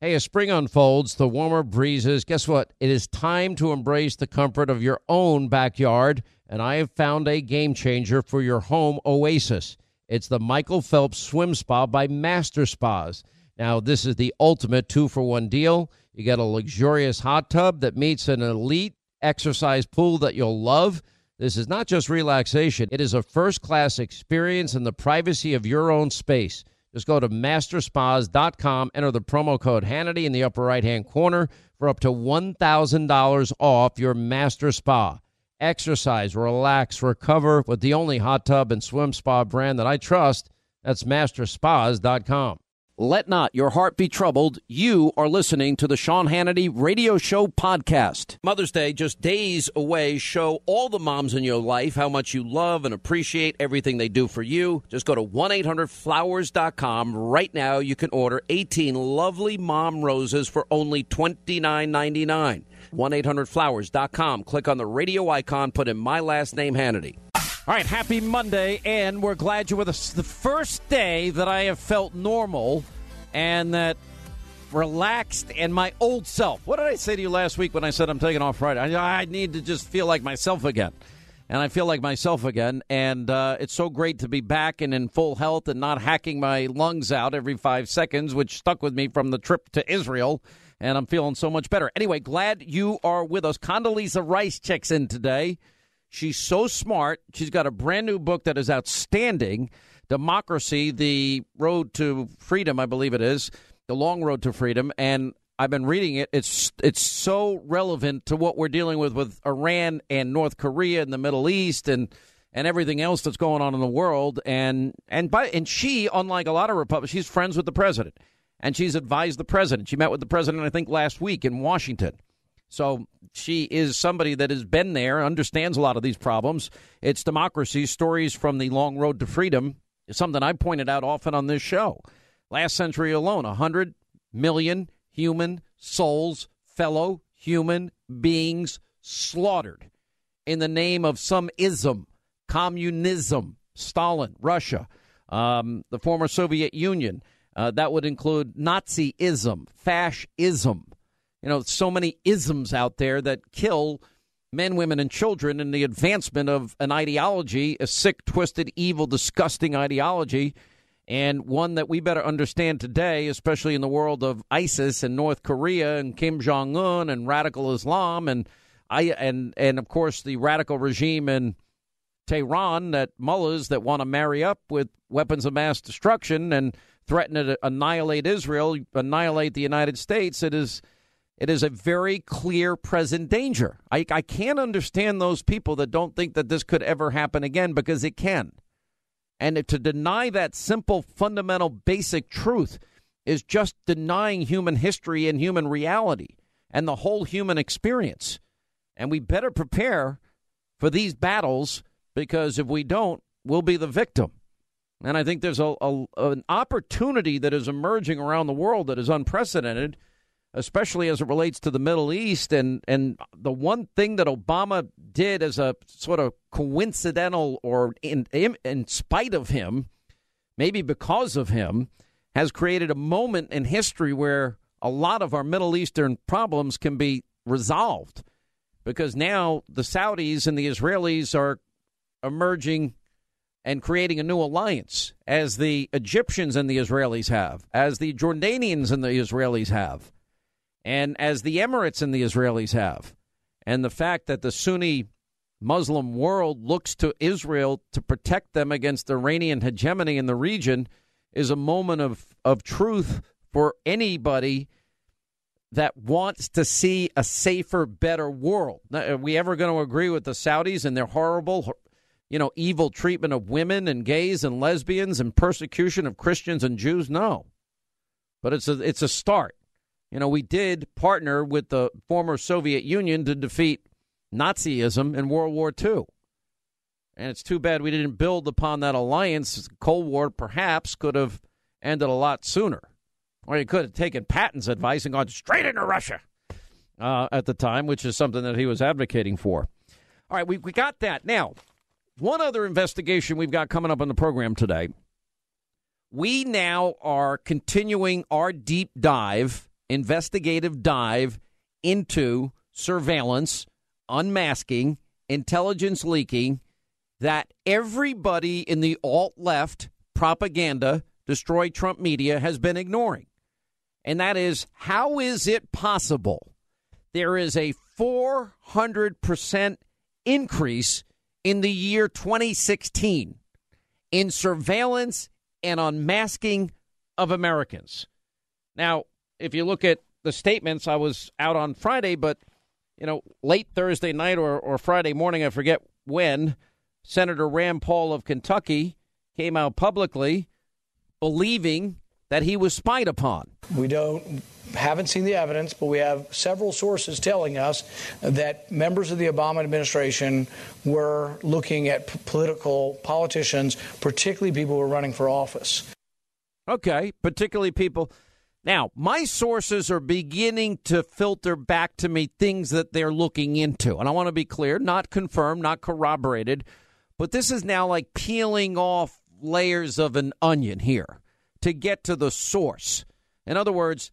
Hey, as spring unfolds, the warmer breezes, guess what? It is time to embrace the comfort of your own backyard, and I have found a game changer for your home oasis. It's the Michael Phelps Swim Spa by Master Spas. Now, this is the ultimate two for one deal. You get a luxurious hot tub that meets an elite exercise pool that you'll love. This is not just relaxation, it is a first class experience in the privacy of your own space. Just go to masterspas.com, enter the promo code Hannity in the upper right hand corner for up to $1,000 off your master spa. Exercise, relax, recover with the only hot tub and swim spa brand that I trust. That's masterspas.com. Let not your heart be troubled. You are listening to the Sean Hannity Radio Show podcast. Mother's Day, just days away. Show all the moms in your life how much you love and appreciate everything they do for you. Just go to 1 800 flowers.com. Right now, you can order 18 lovely mom roses for only $29.99. 1 800 flowers.com. Click on the radio icon, put in my last name, Hannity. All right, happy Monday, and we're glad you're with us. The first day that I have felt normal and that relaxed and my old self. What did I say to you last week when I said I'm taking off Friday? I, I need to just feel like myself again. And I feel like myself again. And uh, it's so great to be back and in full health and not hacking my lungs out every five seconds, which stuck with me from the trip to Israel. And I'm feeling so much better. Anyway, glad you are with us. Condoleezza Rice checks in today. She's so smart. She's got a brand new book that is outstanding Democracy, The Road to Freedom, I believe it is, The Long Road to Freedom. And I've been reading it. It's it's so relevant to what we're dealing with with Iran and North Korea and the Middle East and and everything else that's going on in the world. And and by and she, unlike a lot of Republicans, she's friends with the president, and she's advised the president. She met with the president, I think, last week in Washington. So she is somebody that has been there, understands a lot of these problems. It's democracy, stories from the long road to freedom, something I pointed out often on this show. Last century alone, 100 million human souls, fellow human beings slaughtered in the name of some ism, communism, Stalin, Russia, um, the former Soviet Union. Uh, that would include Nazism, fascism, you know, so many isms out there that kill men, women, and children in the advancement of an ideology, a sick, twisted, evil, disgusting ideology, and one that we better understand today, especially in the world of ISIS and North Korea and Kim Jong Un and radical Islam and I and and of course the radical regime in Tehran that mullahs that want to marry up with weapons of mass destruction and threaten to annihilate Israel, annihilate the United States. It is it is a very clear present danger. I, I can't understand those people that don't think that this could ever happen again because it can. And to deny that simple, fundamental, basic truth is just denying human history and human reality and the whole human experience. And we better prepare for these battles because if we don't, we'll be the victim. And I think there's a, a, an opportunity that is emerging around the world that is unprecedented, especially as it relates to the Middle East. And, and the one thing that Obama did as a sort of coincidental or in, in, in spite of him, maybe because of him, has created a moment in history where a lot of our Middle Eastern problems can be resolved because now the Saudis and the Israelis are emerging and creating a new alliance, as the Egyptians and the Israelis have, as the Jordanians and the Israelis have, and as the Emirates and the Israelis have. And the fact that the Sunni Muslim world looks to Israel to protect them against Iranian hegemony in the region is a moment of, of truth for anybody that wants to see a safer, better world. Now, are we ever going to agree with the Saudis and their horrible, you know, evil treatment of women and gays and lesbians and persecution of Christians and Jews? No. But it's a it's a start. You know, we did partner with the former Soviet Union to defeat Nazism in World War II. And it's too bad we didn't build upon that alliance. Cold War perhaps could have ended a lot sooner. Or he could have taken Patton's advice and gone straight into Russia uh, at the time, which is something that he was advocating for. All right, we, we got that. Now, one other investigation we've got coming up on the program today. We now are continuing our deep dive, investigative dive into surveillance, unmasking, intelligence leaking that everybody in the alt left propaganda, destroy Trump media has been ignoring and that is how is it possible there is a 400% increase in the year 2016 in surveillance and unmasking of Americans? Now, if you look at the statements, I was out on Friday, but you know, late Thursday night or, or Friday morning, I forget when, Senator Rand Paul of Kentucky came out publicly believing that he was spied upon. We don't haven't seen the evidence, but we have several sources telling us that members of the Obama administration were looking at p- political politicians, particularly people who are running for office. Okay, particularly people. Now, my sources are beginning to filter back to me things that they're looking into. And I want to be clear, not confirmed, not corroborated, but this is now like peeling off layers of an onion here to get to the source. In other words,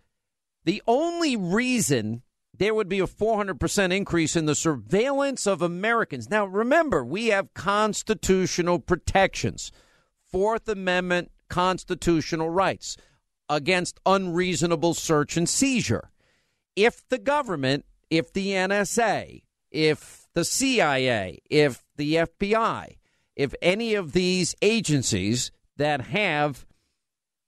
the only reason there would be a 400% increase in the surveillance of Americans. Now, remember, we have constitutional protections, Fourth Amendment constitutional rights against unreasonable search and seizure. If the government, if the NSA, if the CIA, if the FBI, if any of these agencies that have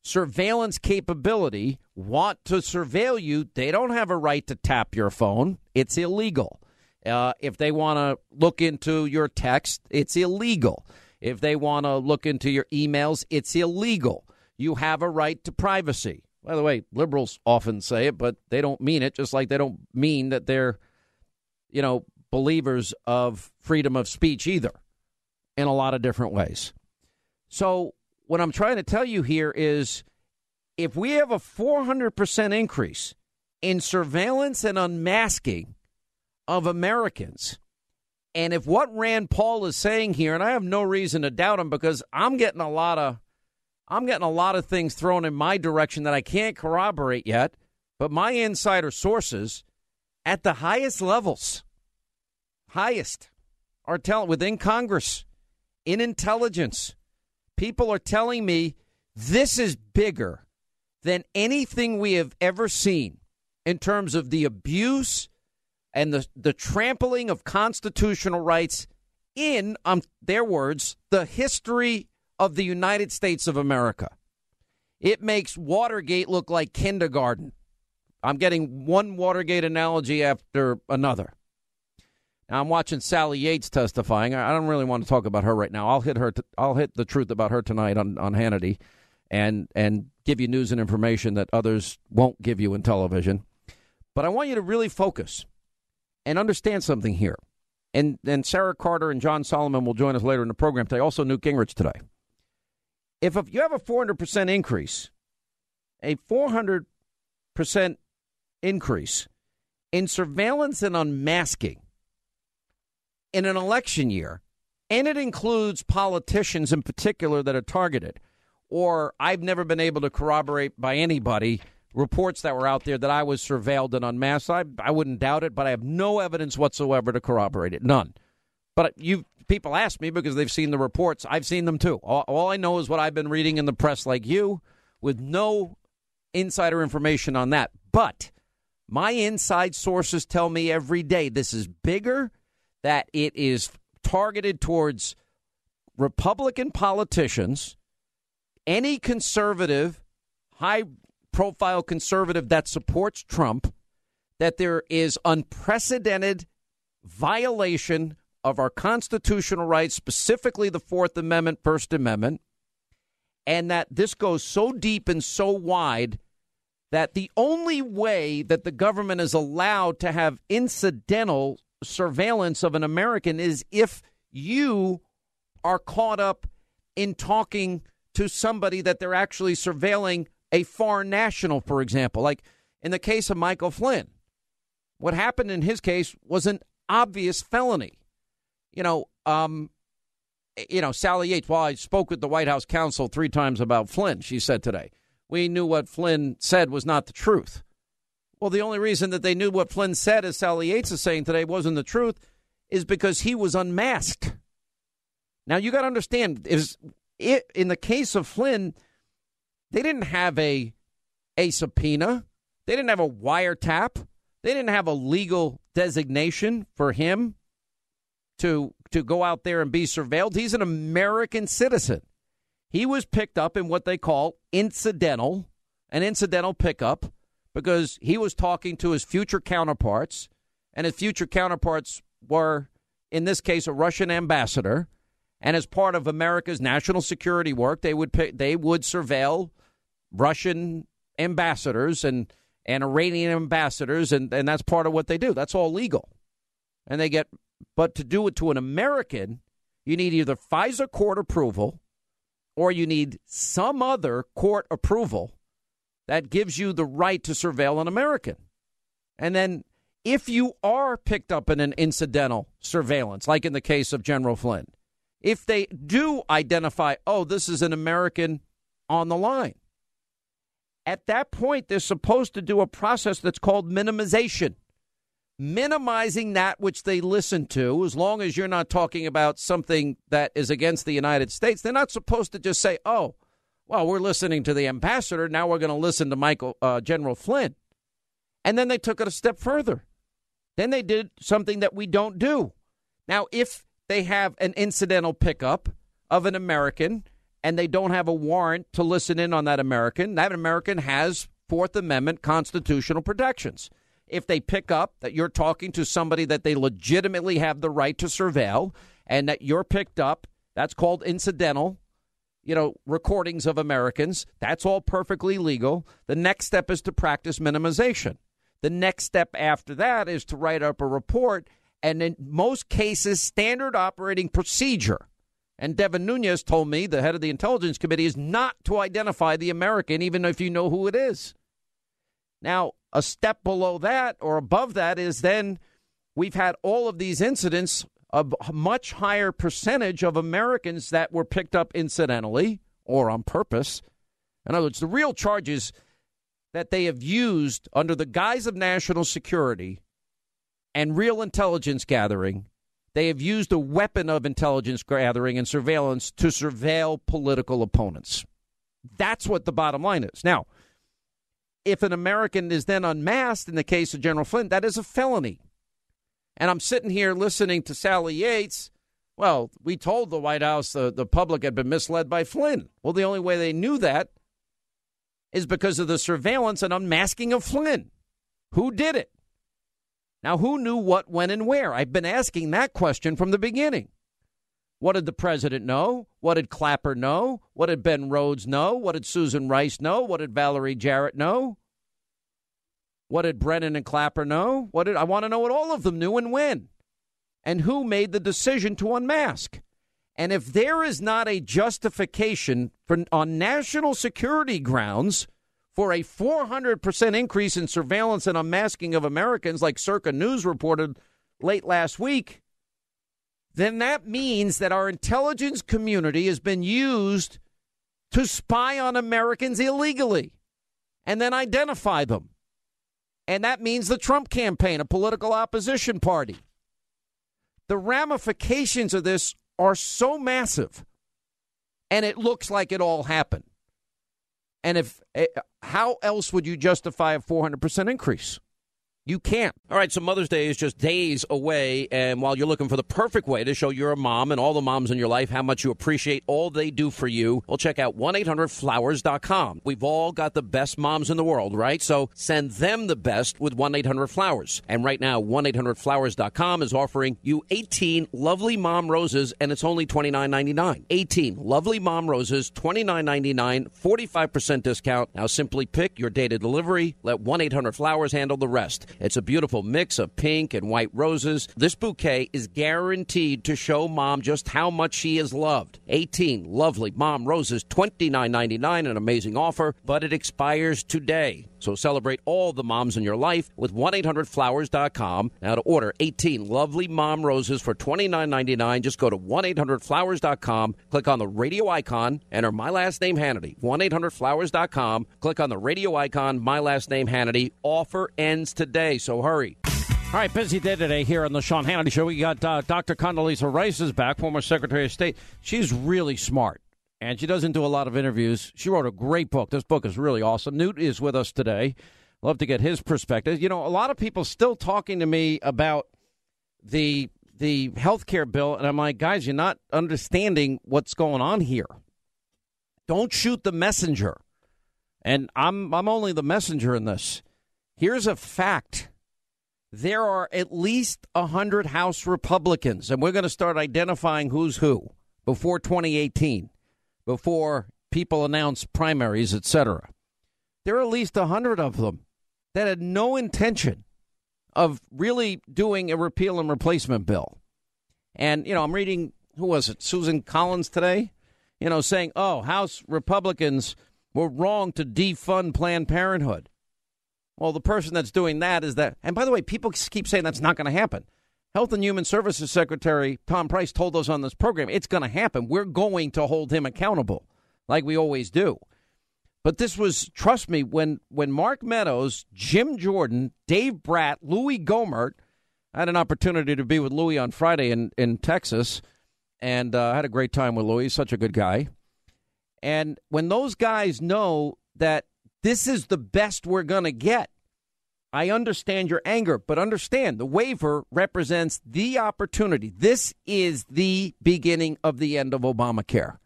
surveillance capability want to surveil you, they don't have a right to tap your phone. It's illegal. Uh, if they want to look into your text, it's illegal. If they want to look into your emails, it's illegal. You have a right to privacy. By the way, liberals often say it, but they don't mean it, just like they don't mean that they're, you know, believers of freedom of speech either in a lot of different ways. So what I'm trying to tell you here is if we have a 400% increase in surveillance and unmasking of Americans, and if what Rand Paul is saying here, and I have no reason to doubt him because I'm getting a lot of I'm getting a lot of things thrown in my direction that I can't corroborate yet, but my insider sources at the highest levels, highest, are telling within Congress, in intelligence, people are telling me this is bigger than anything we have ever seen in terms of the abuse and the, the trampling of constitutional rights in, um, their words, the history of the United States of America. It makes Watergate look like kindergarten. I'm getting one Watergate analogy after another. Now I'm watching Sally Yates testifying. I don't really want to talk about her right now. I'll hit her. T- I'll hit the truth about her tonight on on Hannity, and and give you news and information that others won't give you in television. But I want you to really focus and understand something here. And and Sarah Carter and John Solomon will join us later in the program today. Also, Newt Gingrich today. If you have a 400% increase, a 400% increase in surveillance and unmasking in an election year, and it includes politicians in particular that are targeted, or I've never been able to corroborate by anybody reports that were out there that I was surveilled and unmasked. I, I wouldn't doubt it, but I have no evidence whatsoever to corroborate it. None. But you people ask me because they've seen the reports. I've seen them too. All, all I know is what I've been reading in the press, like you, with no insider information on that. But my inside sources tell me every day this is bigger, that it is targeted towards Republican politicians, any conservative, high profile conservative that supports Trump, that there is unprecedented violation of our constitutional rights, specifically the Fourth Amendment, First Amendment, and that this goes so deep and so wide that the only way that the government is allowed to have incidental surveillance of an American is if you are caught up in talking to somebody that they're actually surveilling a foreign national, for example. Like in the case of Michael Flynn, what happened in his case was an obvious felony. You know, um, you know, Sally Yates, while I spoke with the White House counsel three times about Flynn, she said today, we knew what Flynn said was not the truth. Well, the only reason that they knew what Flynn said, as Sally Yates is saying today, wasn't the truth, is because he was unmasked. Now you got to understand is it, in the case of Flynn, they didn't have a a subpoena, they didn't have a wiretap, they didn't have a legal designation for him to to go out there and be surveilled. He's an American citizen. He was picked up in what they call incidental, an incidental pickup, because he was talking to his future counterparts, and his future counterparts were, in this case, a Russian ambassador. And as part of America's national security work, they would pick, they would surveil Russian ambassadors and, and Iranian ambassadors, and, and that's part of what they do. That's all legal. And they get, but to do it to an American, you need either FISA court approval or you need some other court approval that gives you the right to surveil an American. And then if you are picked up in an incidental surveillance, like in the case of General Flynn, if they do identify, oh, this is an American on the line, at that point, they're supposed to do a process that's called minimization minimizing that which they listen to, as long as you're not talking about something that is against the United States, they're not supposed to just say, oh, well, we're listening to the ambassador. Now we're going to listen to Michael uh, General Flynn. And then they took it a step further. Then they did something that we don't do. Now, if they have an incidental pickup of an American and they don't have a warrant to listen in on that American, that American has Fourth Amendment constitutional protections if they pick up that you're talking to somebody that they legitimately have the right to surveil and that you're picked up, that's called incidental, you know, recordings of Americans. That's all perfectly legal. The next step is to practice minimization. The next step after that is to write up a report and in most cases, standard operating procedure. And Devin Nunes told me, the head of the Intelligence Committee, is not to identify the American, even if you know who it is. Now, a step below that or above that is then we've had all of these incidents, a much higher percentage of Americans that were picked up incidentally or on purpose. In other words, the real charges that they have used under the guise of national security and real intelligence gathering, they have used a weapon of intelligence gathering and surveillance to surveil political opponents. That's what the bottom line is. Now, if an American is then unmasked in the case of General Flynn, that is a felony. And I'm sitting here listening to Sally Yates. Well, we told the White House the, the public had been misled by Flynn. Well, the only way they knew that is because of the surveillance and unmasking of Flynn. Who did it? Now, who knew what, when, and where? I've been asking that question from the beginning. What did the president know? What did Clapper know? What did Ben Rhodes know? What did Susan Rice know? What did Valerie Jarrett know? What did Brennan and Clapper know? What did I want to know what all of them knew and when? And who made the decision to unmask? And if there is not a justification for, on national security grounds for a 400% increase in surveillance and unmasking of Americans, like Circa News reported late last week, then that means that our intelligence community has been used to spy on Americans illegally and then identify them. And that means the Trump campaign, a political opposition party. The ramifications of this are so massive, and it looks like it all happened. And if eh, how else would you justify a 400% increase? You can't. All right, so Mother's Day is just days away. And while you're looking for the perfect way to show you're a mom and all the moms in your life how much you appreciate all they do for you, well, check out 1 800 Flowers.com. We've all got the best moms in the world, right? So send them the best with 1 800 Flowers. And right now, 1 800 Flowers.com is offering you 18 lovely mom roses, and it's only $29.99. 18 lovely mom roses, $29.99, 45% discount. Now simply pick your date of delivery. Let 1 800 Flowers handle the rest. It's a beautiful mix of pink and white roses. This bouquet is guaranteed to show mom just how much she is loved. 18 lovely mom roses, $29.99, an amazing offer, but it expires today. So celebrate all the moms in your life with 1-800-Flowers.com. Now to order 18 lovely mom roses for $29.99, just go to 1-800-Flowers.com, click on the radio icon, enter my last name Hannity. 1-800-Flowers.com, click on the radio icon, my last name Hannity. Offer ends today, so hurry. All right, busy day today here on the Sean Hannity Show. We got uh, Dr. Condoleezza Rice is back, former Secretary of State. She's really smart and she doesn't do a lot of interviews. She wrote a great book. This book is really awesome. Newt is with us today. Love to get his perspective. You know, a lot of people still talking to me about the the health care bill, and I'm like, guys, you're not understanding what's going on here. Don't shoot the messenger. And I'm I'm only the messenger in this. Here's a fact. There are at least 100 House Republicans, and we're going to start identifying who's who before 2018 before people announce primaries, etc. There are at least a hundred of them that had no intention of really doing a repeal and replacement bill. And you know, I'm reading who was it, Susan Collins today, you know, saying, "Oh, House Republicans were wrong to defund Planned Parenthood." Well, the person that's doing that is that, and by the way, people keep saying that's not going to happen. Health and Human Services Secretary Tom Price told us on this program it's going to happen. We're going to hold him accountable, like we always do. But this was, trust me, when when Mark Meadows, Jim Jordan, Dave Brat, Louis Gohmert, I had an opportunity to be with Louis on Friday in, in Texas, and uh, I had a great time with Louis. He's such a good guy. And when those guys know that this is the best we're going to get, I understand your anger, but understand the waiver represents the opportunity. This is the beginning of the end of Obamacare.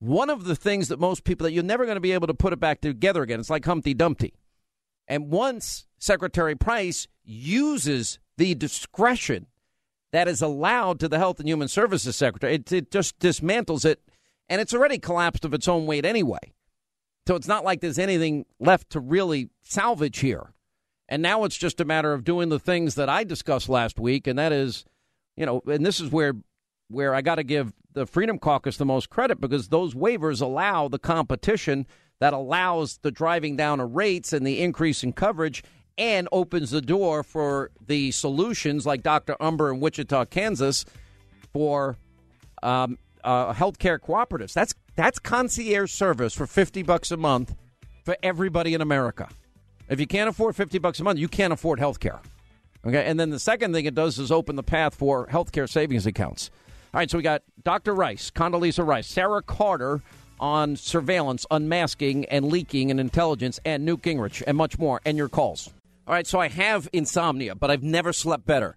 One of the things that most people that you're never going to be able to put it back together again. It's like Humpty Dumpty. And once Secretary Price uses the discretion that is allowed to the Health and Human Services Secretary, it, it just dismantles it, and it's already collapsed of its own weight anyway. So it's not like there's anything left to really salvage here. And now it's just a matter of doing the things that I discussed last week, and that is, you know, and this is where where I got to give the Freedom Caucus the most credit because those waivers allow the competition that allows the driving down of rates and the increase in coverage and opens the door for the solutions like Dr. Umbehr in Wichita, Kansas, for um, uh, healthcare cooperatives. That's that's concierge service for fifty bucks a month for everybody in America. If you can't afford 50 bucks a month, you can't afford health care. Okay. And then the second thing it does is open the path for health care savings accounts. All right. So we got Dr. Rice, Condoleezza Rice, Sarah Carter on surveillance, unmasking, and leaking and intelligence, and Newt Gingrich, and much more, and your calls. All right. So I have insomnia, but I've never slept better.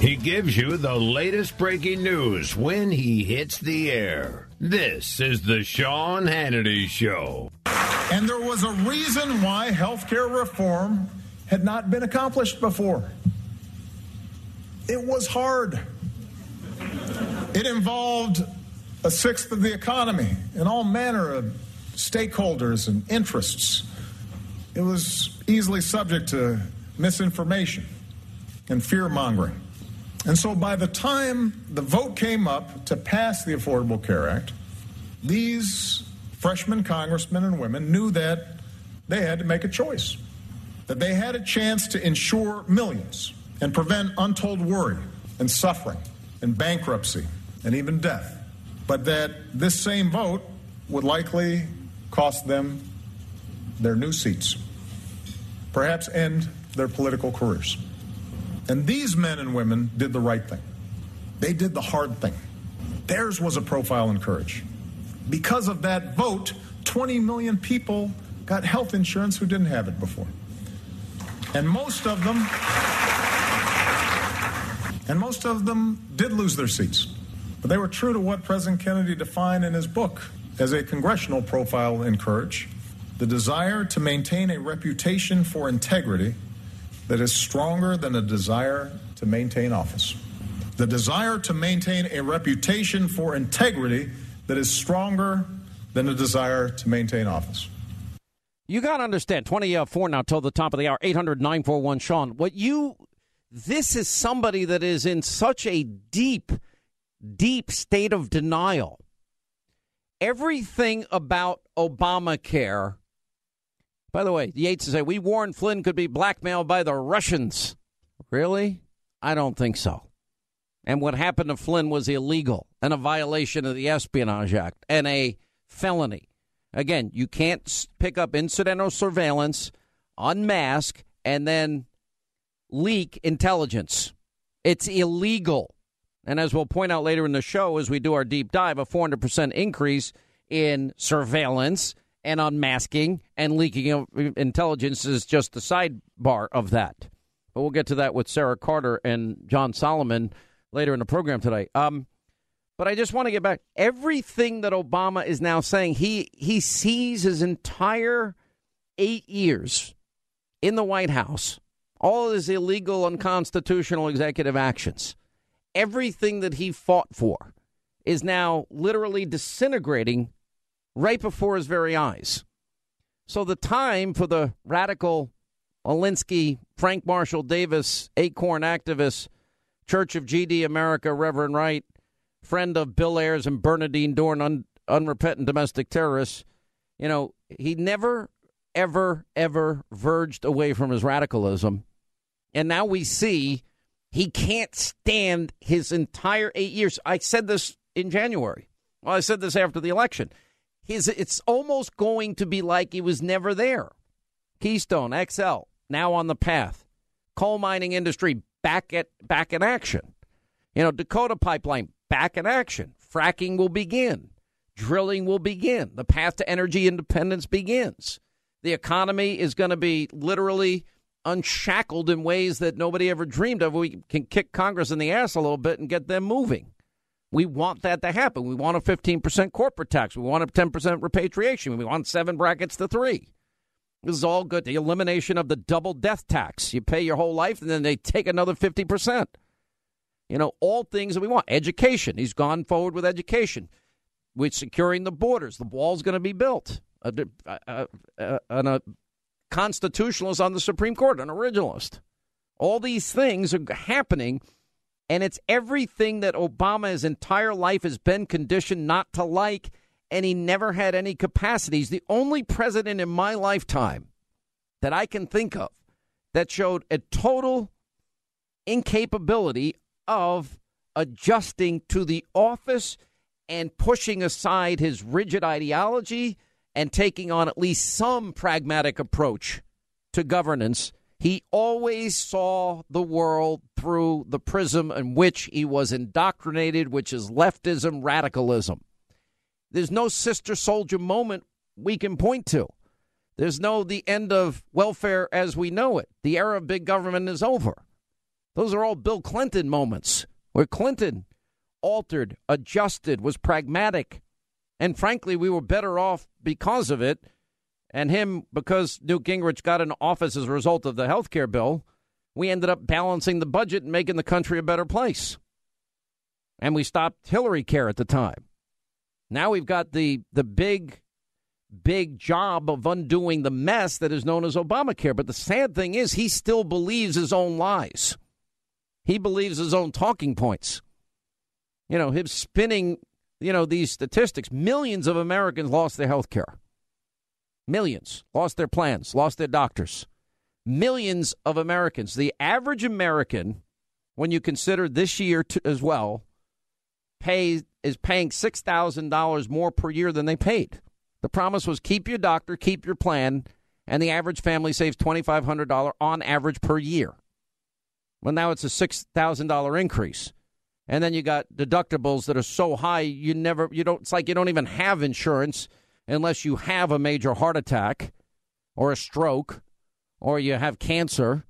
He gives you the latest breaking news when he hits the air. This is the Sean Hannity Show. And there was a reason why health care reform had not been accomplished before. It was hard. It involved a sixth of the economy and all manner of stakeholders and interests. It was easily subject to misinformation and fear mongering. And so by the time the vote came up to pass the Affordable Care Act, these freshman congressmen and women knew that they had to make a choice, that they had a chance to insure millions and prevent untold worry and suffering and bankruptcy and even death, but that this same vote would likely cost them their new seats, perhaps end their political careers. And these men and women did the right thing. They did the hard thing. Theirs was a profile in courage. Because of that vote, 20 million people got health insurance who didn't have it before. And most of them and most of them did lose their seats. But they were true to what President Kennedy defined in his book as a congressional profile in courage, the desire to maintain a reputation for integrity that is stronger than a desire to maintain office. The desire to maintain a reputation for integrity that is stronger than a desire to maintain office. You got to understand, 24 uh, now till the top of the hour, 800 941 Sean. What you, this is somebody that is in such a deep, deep state of denial. Everything about Obamacare by the way, Yates says we warned Flynn could be blackmailed by the Russians. Really? I don't think so. And what happened to Flynn was illegal and a violation of the Espionage Act and a felony. Again, you can't pick up incidental surveillance, unmask, and then leak intelligence. It's illegal. And as we'll point out later in the show, as we do our deep dive, a 400% increase in surveillance and unmasking and leaking of intelligence is just the sidebar of that. But we'll get to that with Sarah Carter and John Solomon later in the program today. Um, but I just want to get back. Everything that Obama is now saying, he he sees his entire eight years in the White House, all his illegal, unconstitutional executive actions, everything that he fought for, is now literally disintegrating right before his very eyes. So the time for the radical Alinsky, Frank Marshall Davis, Acorn activist, Church of GD America, Reverend Wright, friend of Bill Ayers and Bernardine Dohrn, un, unrepentant domestic terrorists, you know, he never, ever, ever verged away from his radicalism. And now we see he can't stand his entire eight years. I said this in January. Well, I said this after the election his it's almost going to be like he was never there. Keystone XL now on the path. Coal mining industry back at back in action. You know, Dakota pipeline back in action. Fracking will begin. Drilling will begin. The path to energy independence begins. The economy is going to be literally unshackled in ways that nobody ever dreamed of. We can kick Congress in the ass a little bit and get them moving. We want that to happen. We want a 15% corporate tax. We want a 10% repatriation. We want seven brackets to three. This is all good. The elimination of the double death tax. You pay your whole life and then they take another 50%. You know, all things that we want. Education. He's gone forward with education. We're securing the borders. The wall's going to be built. A, a, a, a constitutionalist on the Supreme Court, an originalist. All these things are happening And it's everything that Obama his entire life has been conditioned not to like, and he never had any capacity. He's the only president in my lifetime that I can think of that showed a total incapability of adjusting to the office and pushing aside his rigid ideology and taking on at least some pragmatic approach to governance. He always saw the world through the prism in which he was indoctrinated, which is leftism, radicalism. There's no sister soldier moment we can point to. There's no the end of welfare as we know it. The era of big government is over. Those are all Bill Clinton moments where Clinton altered, adjusted, was pragmatic. And frankly, we were better off because of it. And him, because Newt Gingrich got in office as a result of the health care bill, we ended up balancing the budget and making the country a better place. And we stopped Hillary care at the time. Now we've got the, the big, big job of undoing the mess that is known as Obamacare. But the sad thing is, he still believes his own lies. He believes his own talking points. You know, him spinning, you know, these statistics. Millions of Americans lost their health care. Millions lost their plans, lost their doctors. Millions of Americans. The average American, when you consider this year to, as well, pays is paying six thousand dollars more per year than they paid. The promise was keep your doctor, keep your plan, and the average family saves twenty five hundred dollars on average per year. Well, now it's a $6,000 increase. And then you got deductibles that are so high you never you don't it's like you don't even have insurance unless you have a major heart attack or a stroke or you have cancer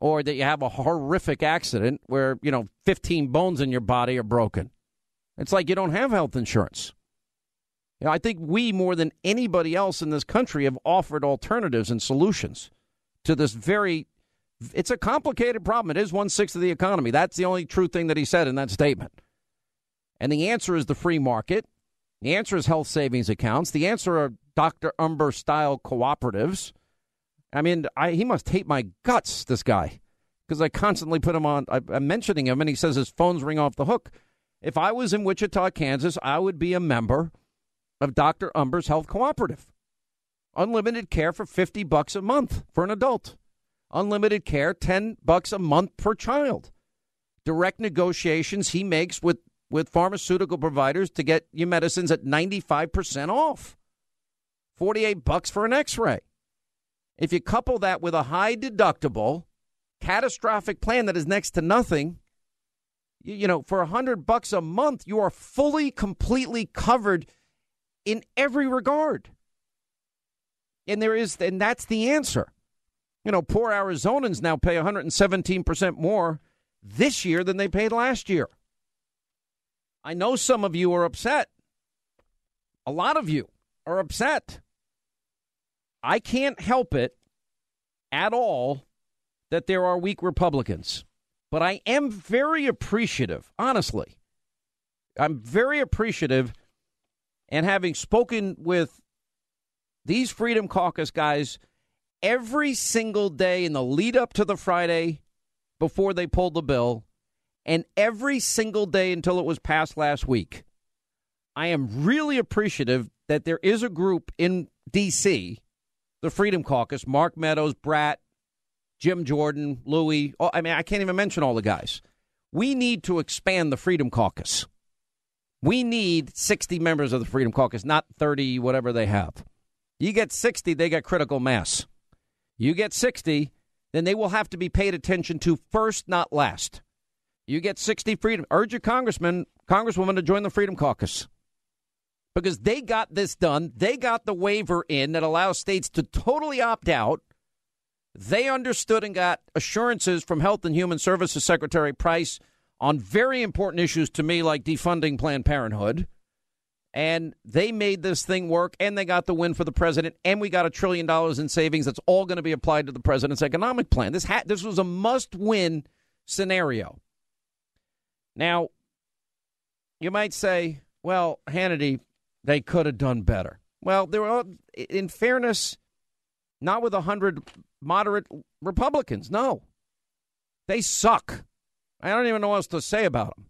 or that you have a horrific accident where, you know, 15 bones in your body are broken. It's like you don't have health insurance. You know, I think we more than anybody else in this country have offered alternatives and solutions to this very it's a complicated problem. It is one sixth of the economy. That's the only true thing that he said in that statement. And the answer is the free market. The answer is health savings accounts. The answer are Dr. Umbehr style cooperatives. I mean, I, he must hate my guts, this guy, because I constantly put him on. I, I'm mentioning him, and he says his phones ring off the hook. If I was in Wichita, Kansas, I would be a member of Dr. Umbehr's Health Cooperative. Unlimited care for 50 bucks a month for an adult unlimited care, 10 bucks a month per child. Direct negotiations he makes with, with pharmaceutical providers to get you medicines at 95% off. 48 bucks for an x-ray. If you couple that with a high deductible, catastrophic plan that is next to nothing, you, you know, for 100 bucks a month, you are fully completely covered in every regard. And there is and that's the answer. You know, poor Arizonans now pay 117% more this year than they paid last year. I know some of you are upset. A lot of you are upset. I can't help it at all that there are weak Republicans, but I am very appreciative, honestly. I'm very appreciative, and having spoken with these Freedom Caucus guys every single day in the lead up to the Friday before they pulled the bill, and every single day until it was passed last week. I am really appreciative that there is a group in D.C., the Freedom Caucus, Mark Meadows, Brat, Jim Jordan, Louie. Oh, I mean, I can't even mention all the guys. We need to expand the Freedom Caucus. We need 60 members of the Freedom Caucus, not 30, whatever they have. You get 60, they get critical mass. You get 60, then they will have to be paid attention to first, not last. You get 60 freedom. Urge your congressman, congresswoman to join the Freedom Caucus because they got this done. They got the waiver in that allows states to totally opt out. They understood and got assurances from Health and Human Services Secretary Price on very important issues to me, like defunding Planned Parenthood and they made this thing work and they got the win for the president and we got a trillion dollars in savings that's all going to be applied to the president's economic plan this ha- this was a must-win scenario now you might say well hannity they could have done better well there were in fairness not with 100 moderate republicans no they suck I don't even know what else to say about them.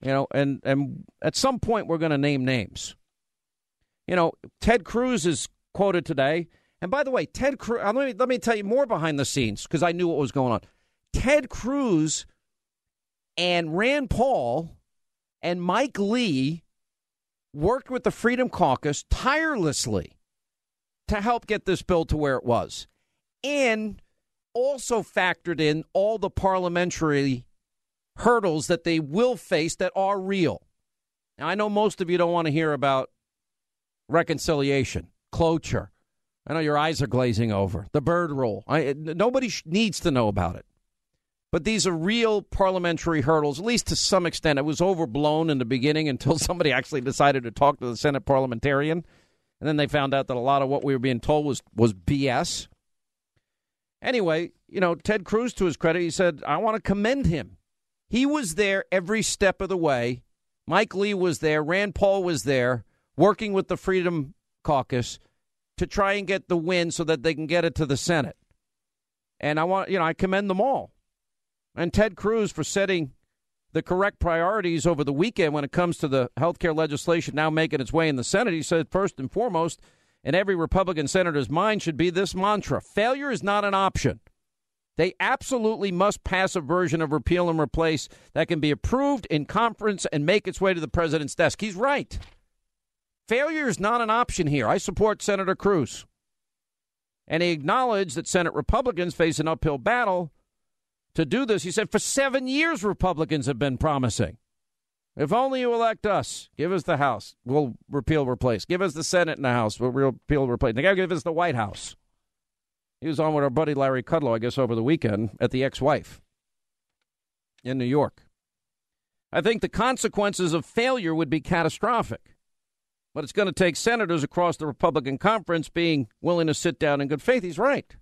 You know, and and at some point we're going to name names. You know, Ted Cruz is quoted today. And by the way, Ted Cruz, uh, let me, let me tell you more behind the scenes because I knew what was going on. Ted Cruz and Rand Paul and Mike Lee worked with the Freedom Caucus tirelessly to help get this bill to where it was. And also factored in all the parliamentary hurdles that they will face that are real. Now, I know most of you don't want to hear about reconciliation, cloture. I know your eyes are glazing over. The Byrd rule. I, nobody needs to know about it. But these are real parliamentary hurdles, at least to some extent. It was overblown in the beginning until somebody actually decided to talk to the Senate parliamentarian. And then they found out that a lot of what we were being told was, was BS. Anyway, you know, Ted Cruz, to his credit, he said, I want to commend him. He was there every step of the way. Mike Lee was there. Rand Paul was there working with the Freedom Caucus to try and get the win so that they can get it to the Senate. And I want, you know, I commend them all. And Ted Cruz for setting the correct priorities over the weekend when it comes to the health care legislation now making its way in the Senate. He said, first and foremost, in every Republican senator's mind should be this mantra failure is not an option. They absolutely must pass a version of repeal and replace that can be approved in conference and make its way to the president's desk. He's right. Failure is not an option here. I support Senator Cruz. And he acknowledged that Senate Republicans face an uphill battle to do this. He said, for seven years, Republicans have been promising. If only you elect us, give us the House, we'll repeal, replace. Give us the Senate and the House, we'll repeal, replace. They got to give us the White House. He was on with our buddy Larry Kudlow, I guess, over the weekend at the ex wife in New York. I think the consequences of failure would be catastrophic. But it's going to take senators across the Republican conference being willing to sit down in good faith. He's right.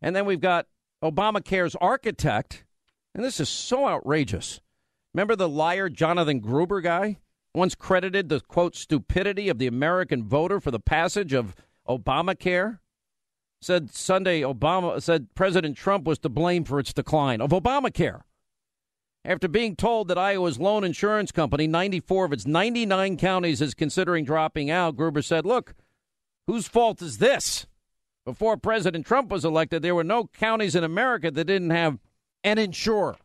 And then we've got Obamacare's architect, and this is so outrageous. Remember the liar Jonathan Gruber guy? Once credited the quote stupidity of the American voter for the passage of Obamacare? Said Sunday Obama said President Trump was to blame for its decline of Obamacare. After being told that Iowa's lone insurance company, 94 of its 99 counties, is considering dropping out, Gruber said, Look, whose fault is this? Before President Trump was elected, there were no counties in America that didn't have an insurer.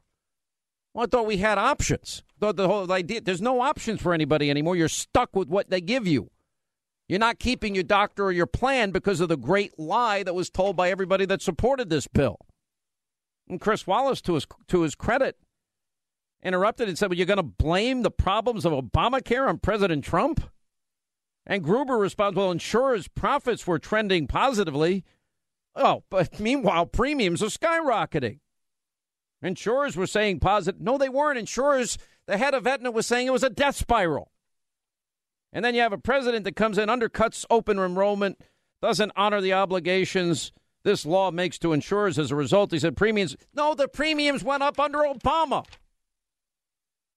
Well, I thought we had options. Thought the whole idea there's no options for anybody anymore. You're stuck with what they give you. You're not keeping your doctor or your plan because of the great lie that was told by everybody that supported this bill. And Chris Wallace, to his to his credit, interrupted and said, Well, you're going to blame the problems of Obamacare on President Trump? And Gruber responds, Well, insurers' profits were trending positively. Oh, but meanwhile, premiums are skyrocketing. Insurers were saying positive. No, they weren't. Insurers, the head of Aetna was saying it was a death spiral. And then you have a president that comes in, undercuts open enrollment, doesn't honor the obligations this law makes to insurers as a result. He said premiums, no, the premiums went up under Obama.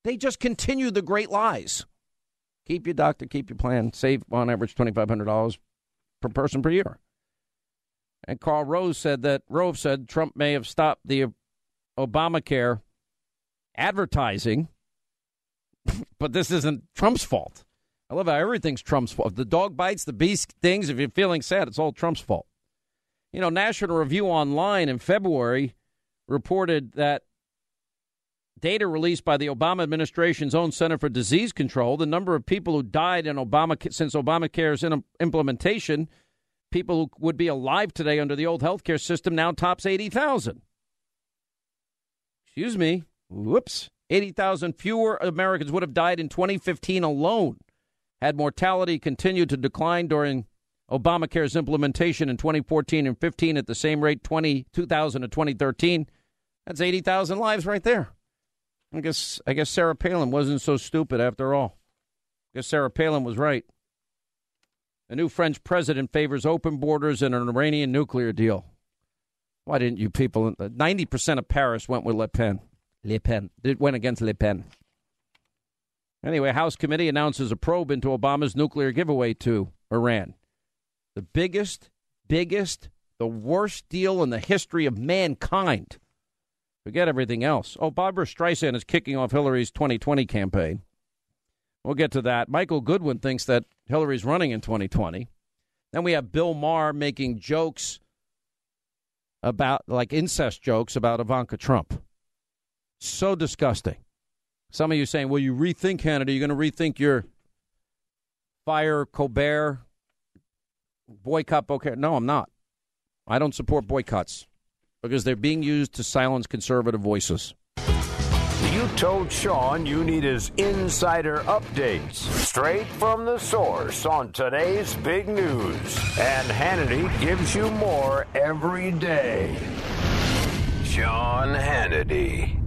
They just continue the great lies. Keep your doctor, keep your plan, save on average $2,500 per person per year. And Karl Rove said that Rove said Trump may have stopped the Obamacare advertising, but this isn't Trump's fault. I love how everything's Trump's fault. The dog bites, the beast things. If you're feeling sad, it's all Trump's fault. You know, National Review Online in February reported that data released by the Obama administration's own Center for Disease Control, the number of people who died in Obama since Obamacare's implementation, people who would be alive today under the old healthcare system, now tops 80,000. Excuse me. Whoops. 80,000 fewer Americans would have died in 2015 alone had mortality continued to decline during Obamacare's implementation in 2014 and 15 at the same rate 20, 2000 to 2013. That's 80,000 lives right there. I guess I guess Sarah Palin wasn't so stupid after all. I guess Sarah Palin was right. The new French president favors open borders and an Iranian nuclear deal. Why didn't you people? Ninety percent of Paris went with Le Pen. Le Pen. It went against Le Pen. Anyway, House committee announces a probe into Obama's nuclear giveaway to Iran. The biggest, biggest, the worst deal in the history of mankind. Forget everything else. Oh, Barbra Streisand is kicking off Hillary's 2020 campaign. We'll get to that. Michael Goodwin thinks that Hillary's running in 2020. Then we have Bill Maher making jokes about, like incest jokes about Ivanka Trump. So disgusting. Some of you saying, well, you rethink Canada. You're going to rethink your fire Colbert boycott Okay, No, I'm not. I don't support boycotts because they're being used to silence conservative voices. You told Sean you need his insider updates straight from the source on today's big news. And Hannity gives you more every day. Sean Hannity.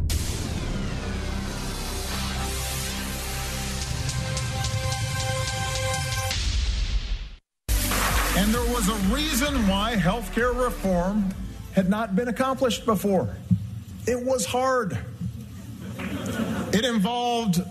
And there was a reason why health care reform had not been accomplished before. It was hard. It involved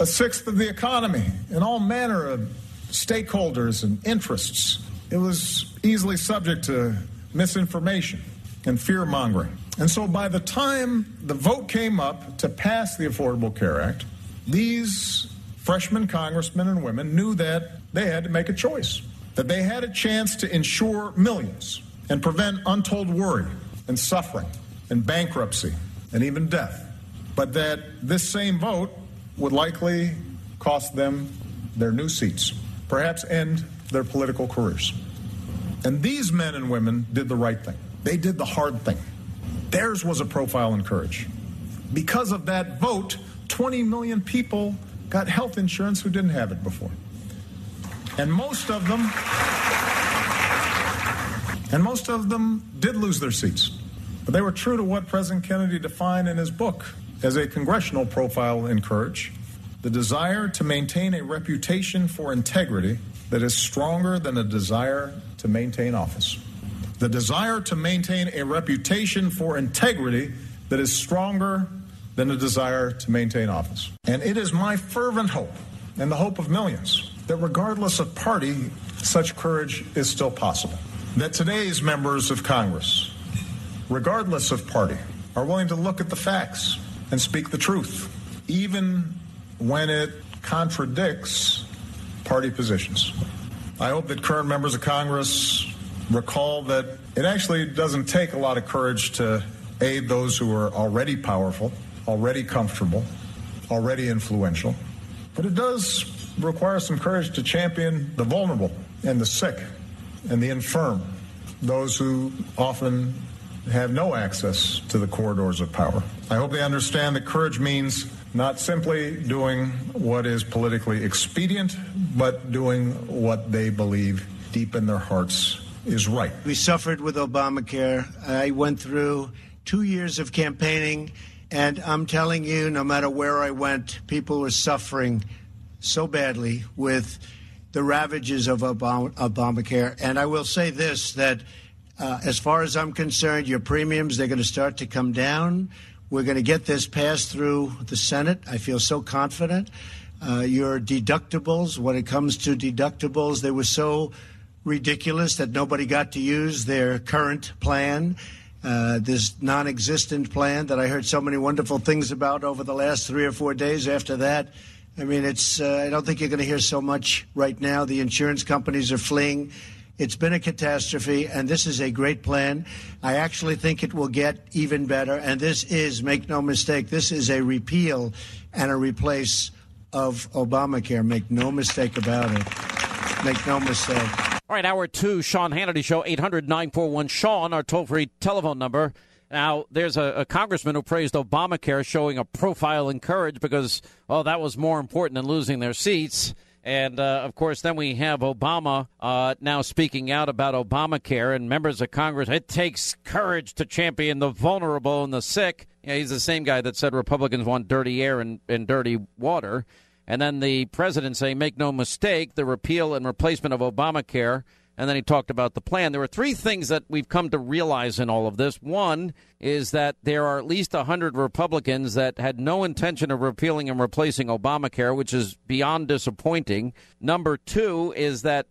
a sixth of the economy and all manner of stakeholders and interests. It was easily subject to misinformation and fear mongering. And so by the time the vote came up to pass the Affordable Care Act, these freshman congressmen and women knew that they had to make a choice that they had a chance to insure millions and prevent untold worry and suffering and bankruptcy and even death, but that this same vote would likely cost them their new seats, perhaps end their political careers. And these men and women did the right thing. They did the hard thing. Theirs was a profile in courage. Because of that vote, 20 million people got health insurance who didn't have it before. And most of them, and most of them did lose their seats. But they were true to what President Kennedy defined in his book as a congressional profile in courage the desire to maintain a reputation for integrity that is stronger than a desire to maintain office. The desire to maintain a reputation for integrity that is stronger than a desire to maintain office. And it is my fervent hope and the hope of millions that regardless of party, such courage is still possible. That today's members of Congress, regardless of party, are willing to look at the facts and speak the truth, even when it contradicts party positions. I hope that current members of Congress recall that it actually doesn't take a lot of courage to aid those who are already powerful, already comfortable, already influential, but it does require some courage to champion the vulnerable and the sick and the infirm, those who often have no access to the corridors of power. I hope they understand that courage means not simply doing what is politically expedient, but doing what they believe deep in their hearts is right. We suffered with Obamacare. I went through two years of campaigning, and I'm telling you, no matter where I went, people were suffering so badly with the ravages of Obamacare. And I will say this that uh, as far as I'm concerned, your premiums, they're going to start to come down. We're going to get this passed through the Senate. I feel so confident. Uh, your deductibles, when it comes to deductibles, they were so ridiculous that nobody got to use their current plan. Uh, this non existent plan that I heard so many wonderful things about over the last three or four days after that I mean, it's. Uh, I don't think you're going to hear so much right now. The insurance companies are fleeing. It's been a catastrophe, and this is a great plan. I actually think it will get even better. And this is, make no mistake, this is a repeal and a replace of Obamacare. Make no mistake about it. Make no mistake. All right, hour two, Sean Hannity Show, 800 941 Sean, our toll free telephone number. Now, there's a, a, congressman who praised Obamacare showing a profile in courage because, oh, that was more important than losing their seats. And uh, of course, then we have Obama uh, now speaking out about Obamacare and members of Congress. It takes courage to champion the vulnerable and the sick. He's the same guy that said Republicans want dirty air and, and dirty water. And then the president saying, make no mistake, the repeal and replacement of Obamacare and then he talked about the plan. There are three things that we've come to realize in all of this. One is that there are at least 100 Republicans that had no intention of repealing and replacing Obamacare, which is beyond disappointing. Number two is that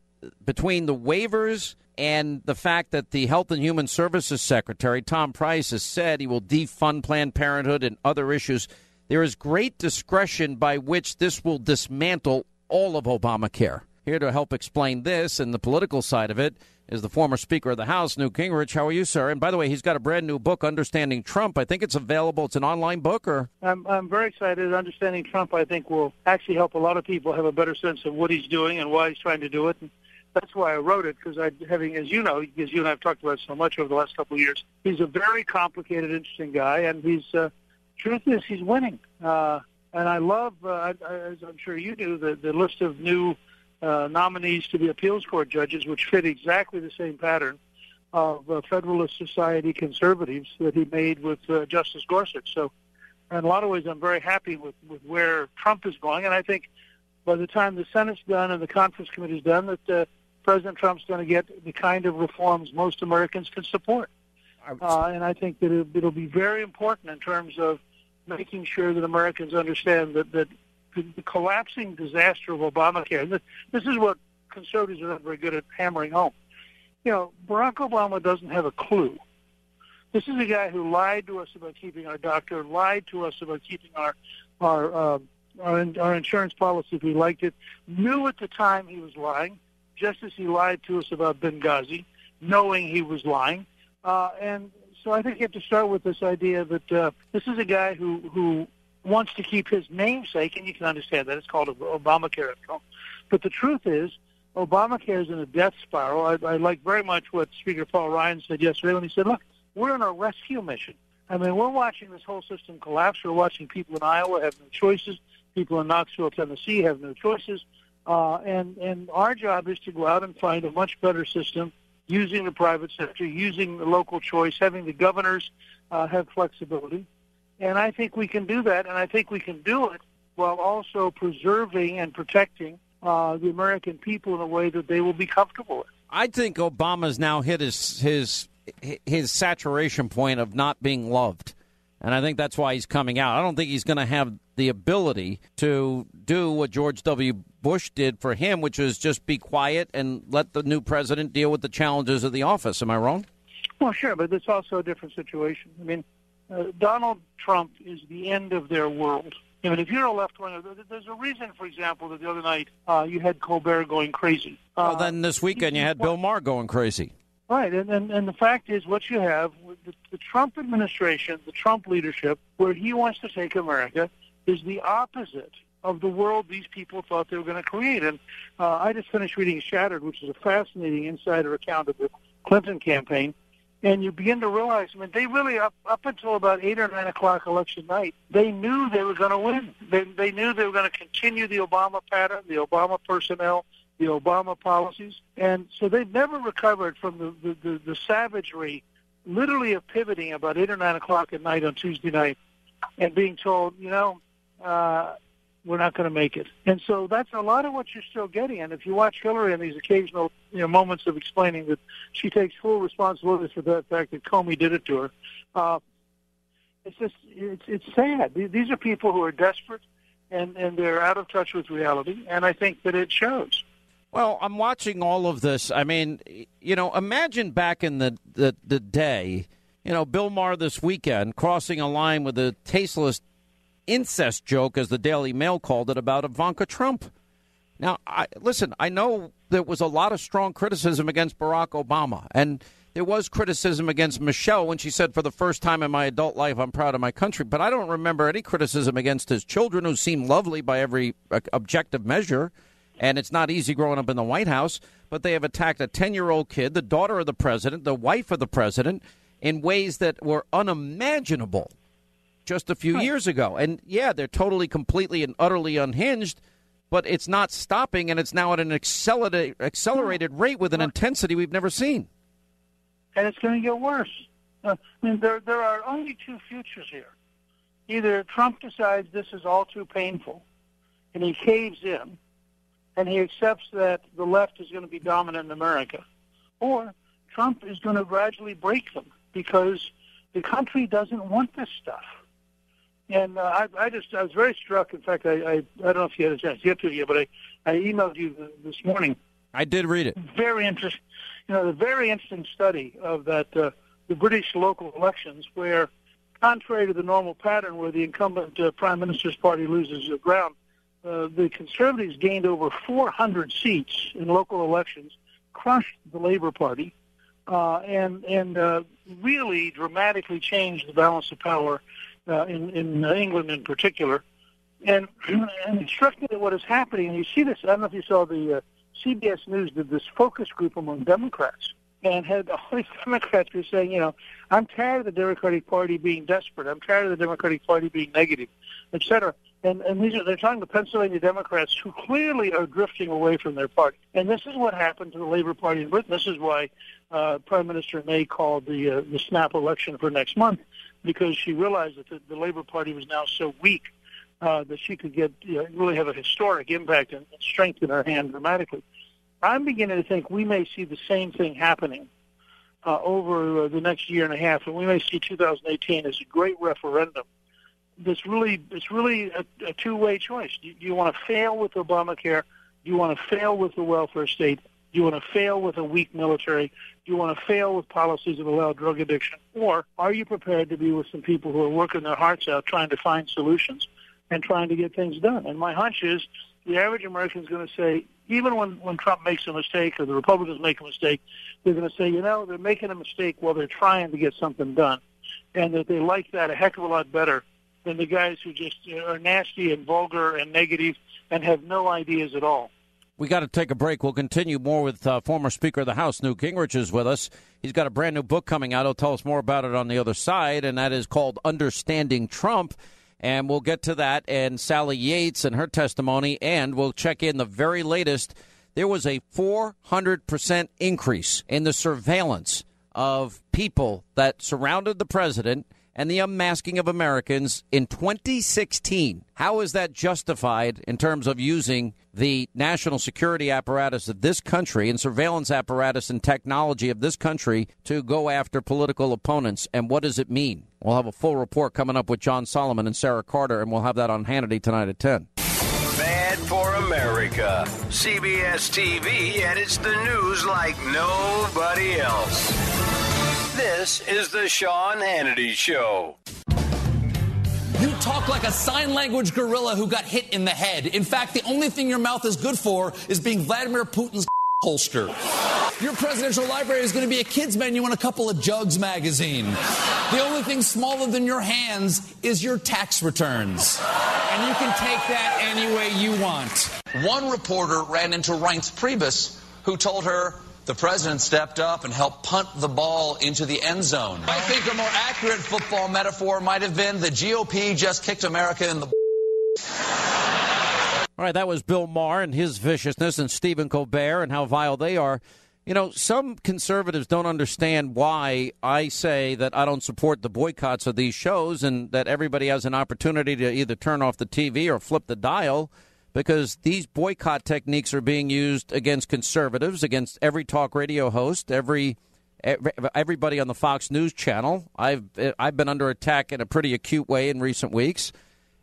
between the waivers and the fact that the Health and Human Services Secretary, Tom Price, has said he will defund Planned Parenthood and other issues, there is great discretion by which this will dismantle all of Obamacare. Here to help explain this and the political side of it is the former Speaker of the House, Newt Gingrich. How are you, sir? And by the way, he's got a brand new book, Understanding Trump. I think it's available. It's an online book, or I'm I'm very excited. Understanding Trump, I think, will actually help a lot of people have a better sense of what he's doing and why he's trying to do it. And that's why I wrote it because I, having, as you know, because you and I have talked about so much over the last couple of years, he's a very complicated, interesting guy, and he's uh, truth is he's winning. Uh, and I love, uh, as I'm sure you do, the the list of new uh, nominees to the appeals court judges, which fit exactly the same pattern of uh, Federalist Society conservatives that he made with uh, Justice Gorsuch. So, in a lot of ways, I'm very happy with, with where Trump is going, and I think by the time the Senate's done and the conference committee's done, that uh, President Trump's going to get the kind of reforms most Americans can support. Uh, and I think that it, it'll be very important in terms of making sure that Americans understand that, that the, collapsing disaster of Obamacare. This, this is what conservatives are not very good at hammering home. You know, Barack Obama doesn't have a clue. This is a guy who lied to us about keeping our doctor, lied to us about keeping our our uh, our, our insurance policy if he liked it, knew at the time he was lying, just as he lied to us about Benghazi, knowing he was lying. Uh, and so I think you have to start with this idea that uh, this is a guy who who wants to keep his namesake, and you can understand that. It's called Obamacare. But the truth is, Obamacare is in a death spiral. I, I like very much what Speaker Paul Ryan said yesterday when he said, look, we're on a rescue mission. I mean, we're watching this whole system collapse. We're watching people in Iowa have no choices. People in Knoxville, Tennessee have no choices. Uh, and, and our job is to go out and find a much better system using the private sector, using the local choice, having the governors uh, have flexibility. And I think we can do that, and I think we can do it while also preserving and protecting uh, the American people in a way that they will be comfortable with. I think Obama's now hit his his his saturation point of not being loved. And I think that's why he's coming out. I don't think he's going to have the ability to do what George W. Bush did for him, which was just be quiet and let the new president deal with the challenges of the office. Am I wrong? Well, sure, but it's also a different situation. I mean, uh, Donald Trump is the end of their world. I mean, if you're a left winger, there's a reason, for example, that the other night uh, you had Colbert going crazy. Uh, well, then this weekend you had Bill Maher going crazy. Right, and, and, and the fact is, what you have, the, the Trump administration, the Trump leadership, where he wants to take America, is the opposite of the world these people thought they were going to create. And uh, I just finished reading Shattered, which is a fascinating insider account of the Clinton campaign and you begin to realize, I mean, they really up up until about eight or nine o'clock election night, they knew they were going to win. They they knew they were going to continue the Obama pattern, the Obama personnel, the Obama policies, and so they've never recovered from the the, the, the savagery, literally of pivoting about eight or nine o'clock at night on Tuesday night, and being told, you know, uh, we're not going to make it. And so that's a lot of what you're still getting. And if you watch Hillary in these occasional you know, moments of explaining that she takes full responsibility for the fact that Comey did it to her, uh, it's just it's it's sad. These are people who are desperate and and they're out of touch with reality. And I think that it shows. Well, I'm watching all of this. I mean, you know, imagine back in the the, the day. You know, Bill Maher this weekend crossing a line with a tasteless incest joke, as the Daily Mail called it, about Ivanka Trump. Now, I, listen, I know there was a lot of strong criticism against Barack Obama, and there was criticism against Michelle when she said, for the first time in my adult life, I'm proud of my country. But I don't remember any criticism against his children, who seem lovely by every uh, objective measure. And it's not easy growing up in the White House, but they have attacked a 10 year old kid, the daughter of the president, the wife of the president, in ways that were unimaginable just a few right. years ago. And yeah, they're totally, completely, and utterly unhinged, but it's not stopping, and it's now at an accelerated, accelerated rate with an intensity we've never seen. And it's going to get worse. Uh, I mean, there, there are only two futures here. Either Trump decides this is all too painful, and he caves in, and he accepts that the left is going to be dominant in America, or Trump is going to gradually break them because the country doesn't want this stuff. And uh, I, I just I was very struck. In fact, I, I I don't know if you had a chance to get to it yet, but I I emailed you this morning I did read it. Very interesting. You know, the very interesting study of that uh, the British local elections, where contrary to the normal pattern, where the incumbent uh, prime minister's party loses the ground, uh, the Conservatives gained over 400 seats in local elections, crushed the Labour Party, uh, and and uh, really dramatically changed the balance of power uh, in in England in particular. And and it struck me that what is happening, and you see this. I don't know if you saw the uh, CBS News did this focus group among Democrats and had all these Democrats were saying, you know, I'm tired of the Democratic Party being desperate. I'm tired of the Democratic Party being negative, et cetera. And, and these are, they're talking to Pennsylvania Democrats who clearly are drifting away from their party. And this is what happened to the Labor Party in Britain. This is why uh, Prime Minister May called the uh, the snap election for next month because she realized that the, the Labor Party was now so weak uh, that she could get you know, really have a historic impact and strength in her hand dramatically. I'm beginning to think we may see the same thing happening uh, over uh, the next year and a half, and we may see 2018 as a great referendum. This really, it's really a, a two-way choice. Do you, you want to fail with Obamacare? Do you want to fail with the welfare state? Do you want to fail with a weak military? Do you want to fail with policies that allow drug addiction? Or are you prepared to be with some people who are working their hearts out trying to find solutions and trying to get things done? And my hunch is the average American is going to say, even when, when Trump makes a mistake or the Republicans make a mistake, they're going to say, you know, they're making a mistake while they're trying to get something done. And that they like that a heck of a lot better than the guys who just are nasty and vulgar and negative and have no ideas at all. We got to take a break. We'll continue more with uh, former Speaker of the House, Newt Gingrich, is with us. He's got a brand new book coming out. He'll tell us more about it on the other side, and that is called Understanding Trump. And we'll get to that and Sally Yates and her testimony, and we'll check in the very latest. There was a 400% increase in the surveillance of people that surrounded the president and the unmasking of Americans in 2016. How is that justified in terms of using the national security apparatus of this country and surveillance apparatus and technology of this country to go after political opponents? And what does it mean? We'll have a full report coming up with John Solomon and Sarah Carter, and we'll have that on Hannity tonight at 10. Bad for America. CBS TV edits the news like nobody else. This is the Sean Hannity Show. You talk like a sign language gorilla who got hit in the head. In fact, the only thing your mouth is good for is being Vladimir Putin's holster. Your presidential library is going to be a kids menu and a couple of Jugs magazine. The only thing smaller than your hands is your tax returns. And you can take that any way you want. One reporter ran into Reince Priebus, who told her the president stepped up and helped punt the ball into the end zone. I think a more accurate football metaphor might have been the GOP just kicked America in the. All right, that was Bill Maher and his viciousness, and Stephen Colbert and how vile they are. You know, some conservatives don't understand why I say that I don't support the boycotts of these shows and that everybody has an opportunity to either turn off the TV or flip the dial because these boycott techniques are being used against conservatives, against every talk radio host, every everybody on the Fox News channel. I've I've been under attack in a pretty acute way in recent weeks,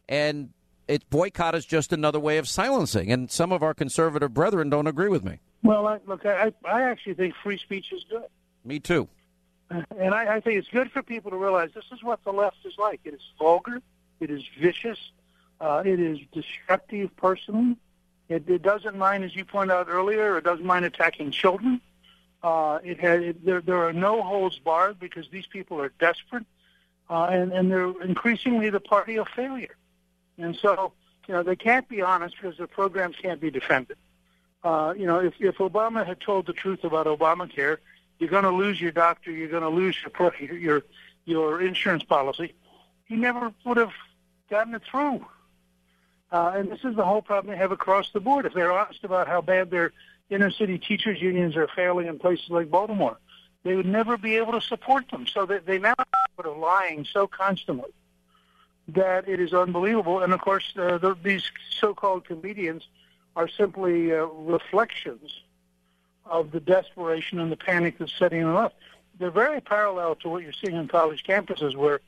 and it boycott is just another way of silencing. And some of our conservative brethren don't agree with me. Well, I, look, I I actually think free speech is good. Me too. Uh, and I, I think it's good for people to realize this is what the left is like. It is vulgar. It is vicious. Uh, it is destructive personally. It, it, doesn't mind, as you pointed out earlier, it doesn't mind attacking children. Uh, it had, it, there, there are no holds barred because these people are desperate, uh, and, and they're increasingly the party of failure. And so, you know, they can't be honest because their programs can't be defended. Uh, you know, if, if Obama had told the truth about Obamacare, you're going to lose your doctor, you're going to lose your, your your insurance policy. He never would have gotten it through. Uh, and this is the whole problem they have across the board. If they're honest about how bad their inner city teachers unions are failing in places like Baltimore, they would never be able to support them. So they, they now are lying so constantly that it is unbelievable. And of course, uh, the, these so-called comedians are simply uh, reflections of the desperation and the panic that's setting them up. They're very parallel to what you're seeing on college campuses, where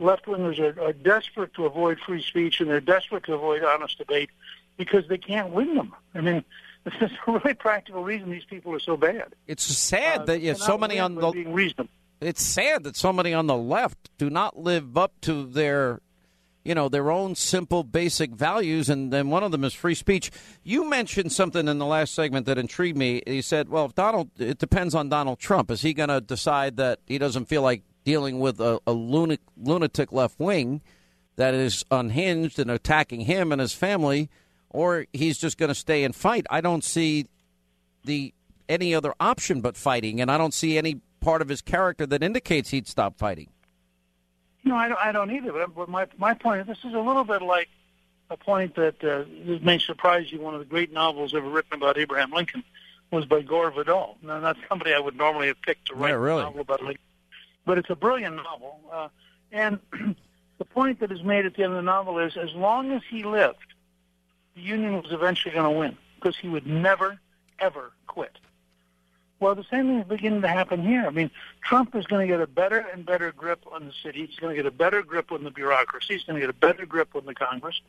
left wingers are, are desperate to avoid free speech and they're desperate to avoid honest debate. because they can't win them. I mean, this is a really practical reason these people are so bad. It's sad Uh, that they so many on the being reasonable. it's sad that so many on the left do not live up to their you know their own simple basic values and then one of them is free speech you mentioned something in the last segment that intrigued me you said well if donald it depends on donald trump is he going to decide that he doesn't feel like dealing with a, a lunatic, lunatic left wing that is unhinged and attacking him and his family or he's just going to stay and fight i don't see the any other option but fighting and i don't see any part of his character that indicates he'd stop fighting No, I don't, I don't either. But, my my point is, this is a little bit like a point that uh, this may surprise you. One of the great novels ever written about Abraham Lincoln was by Gore Vidal. Now, not somebody I would normally have picked to write Yeah, really. a novel about Lincoln, but it's a brilliant novel. Uh, and the point that is made at the end of the novel is, as long as he lived, the Union was eventually going to win because he would never, ever quit. Well, the same thing is beginning to happen here. I mean, Trump is going to get a better and better grip on the city. He's going to get a better grip on the bureaucracy. He's going to get a better grip on the Congress.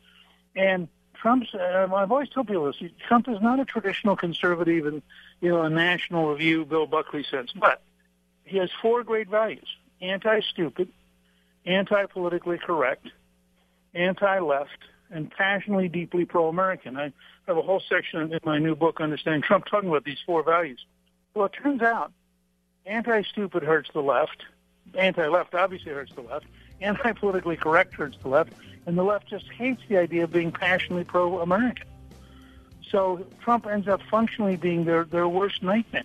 And Trump's, uh, I've always told people this, Trump is not a traditional conservative in, you know, a national review, Bill Buckley sense, but he has four great values. Anti-stupid, anti-politically correct, anti-left, and passionately, deeply pro-American. I have a whole section in my new book, Understanding Trump, talking about these four values. Well, it turns out anti-stupid hurts the left. Anti-left obviously hurts the left. Anti-politically correct hurts the left. And the left just hates the idea of being passionately pro-American. So Trump ends up functionally being their, their worst nightmare.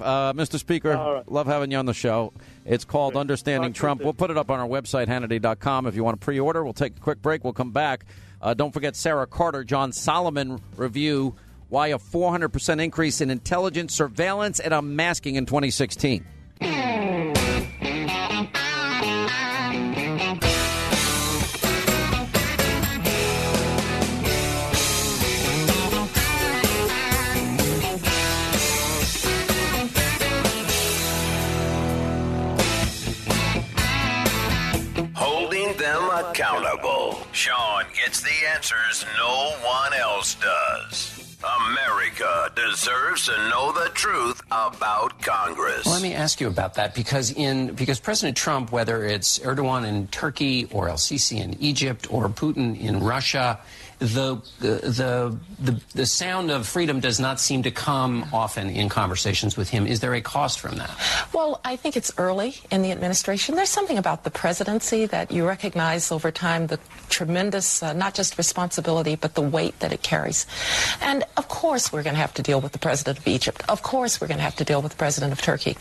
Uh, Mr. Speaker, All right. love having you on the show. It's called Great. Understanding Talk Trump. We'll put it up on our website, Hannity.com, if you want to pre order. We'll take a quick break. We'll come back. Uh, don't forget Sarah Carter, John Solomon review why a 400% increase in intelligence, surveillance, and unmasking in 2016. Sean gets the answers no one else does. America deserves to know the truth about Congress. Well, let me ask you about that because in because President Trump, whether it's Erdogan in Turkey or El Sisi in Egypt or Putin in Russia, the the the the sound of freedom does not seem to come often in conversations with him. Is there a cost from that? Well, I think it's early in the administration. There's something about the presidency that you recognize over time the tremendous, uh, not just responsibility, but the weight that it carries. And of course, we're going to have to deal with the president of Egypt. Of course, we're going to have to deal with the president of Turkey.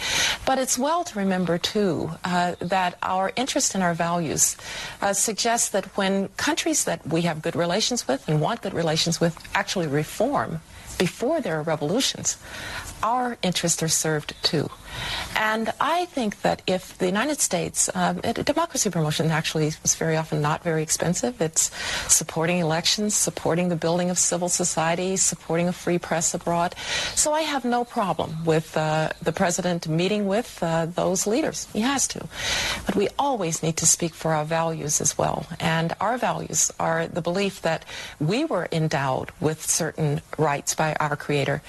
But it's well to remember, too, uh, that our interest in our values uh, suggests that when countries that we have good relations with and want good relations with actually reform before there are revolutions, our interests are served too. And I think that if the United States, um, it- democracy promotion actually is very often not very expensive. It's supporting elections, supporting the building of civil society, supporting a free press abroad. So I have no problem with uh, the president meeting with uh, those leaders. He has to. But we always need to speak for our values as well. And our values are the belief that we were endowed with certain rights by our Creator.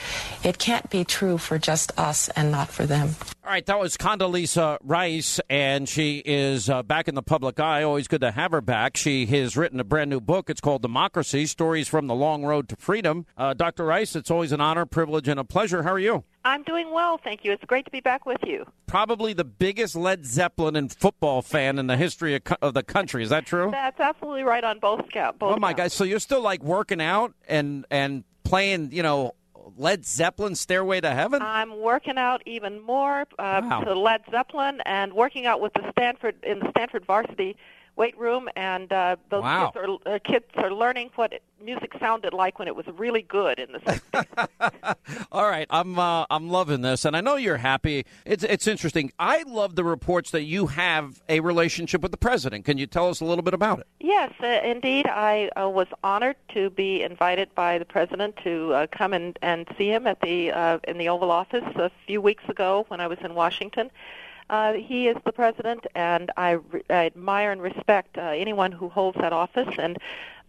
It can't be true for just us and not for them. All right, that was Condoleezza Rice, and she is uh, back in the public eye. Always good to have her back. She has written a brand new book. It's called Democracy Stories from the Long Road to Freedom. Uh, Dr. Rice, it's always an honor, privilege, and a pleasure. How are you? I'm doing well, thank you. It's great to be back with you. Probably the biggest Led Zeppelin and football fan in the history of, co- of the country. Is that true? That's absolutely right on both scouts. Oh my. God! So you're still like working out and and playing, you know, Led Zeppelin, "Stairway to Heaven." I'm working out even more uh, Wow. to Led Zeppelin and working out with the Stanford in the Stanford varsity weight room, and uh, those Wow. kids are uh, kids are learning what music sounded like when it was really good in the 60s. All right, I'm uh, I'm loving this, and I know you're happy. It's it's interesting. I love the reports that you have a relationship with the president. Can you tell us a little bit about it? Yes, uh, indeed. I uh, was honored to be invited by the president to uh, come and, and see him at the uh, in the Oval Office a few weeks ago when I was in Washington. Uh, he is the president, and I, re- I admire and respect uh, anyone who holds that office. And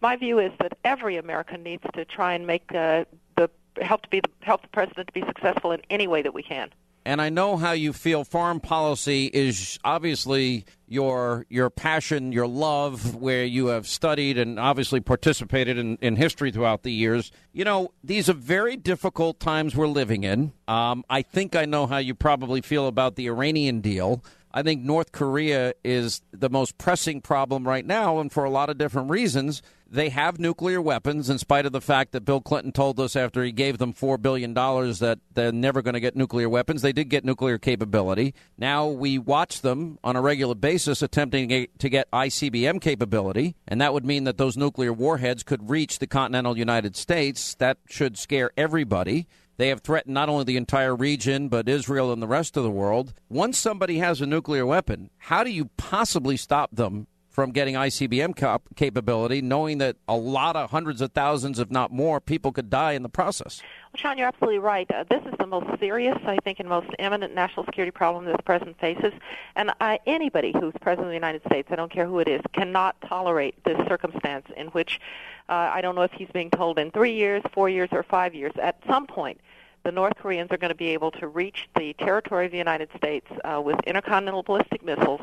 my view is that every American needs to try and make uh, the help to be the, help the president to be successful in any way that we can. And I know how you feel. Foreign policy is obviously your your passion, your love, where you have studied and obviously participated in, in history throughout the years. You know, these are very difficult times we're living in. Um, I think I know how you probably feel about the Iranian deal. I think North Korea is the most pressing problem right now, and for a lot of different reasons. They have nuclear weapons, in spite of the fact that Bill Clinton told us after he gave them $4 billion that they're never going to get nuclear weapons. They did get nuclear capability. Now we watch them on a regular basis attempting to get ICBM capability, and that would mean that those nuclear warheads could reach the continental United States. That should scare everybody. They have threatened not only the entire region, but Israel and the rest of the world. Once somebody has a nuclear weapon, how do you possibly stop them from getting ICBM cap- capability, knowing that a lot of hundreds of thousands, if not more, people could die in the process? Well, Sean, you're absolutely right. Uh, this is the most serious, I think, and most imminent national security problem the president faces. And uh, anybody who's president of the United States, I don't care who it is, cannot tolerate this circumstance in which uh, I don't know if he's being told in three years, four years, or five years. At some point, the North Koreans are going to be able to reach the territory of the United States uh, with intercontinental ballistic missiles,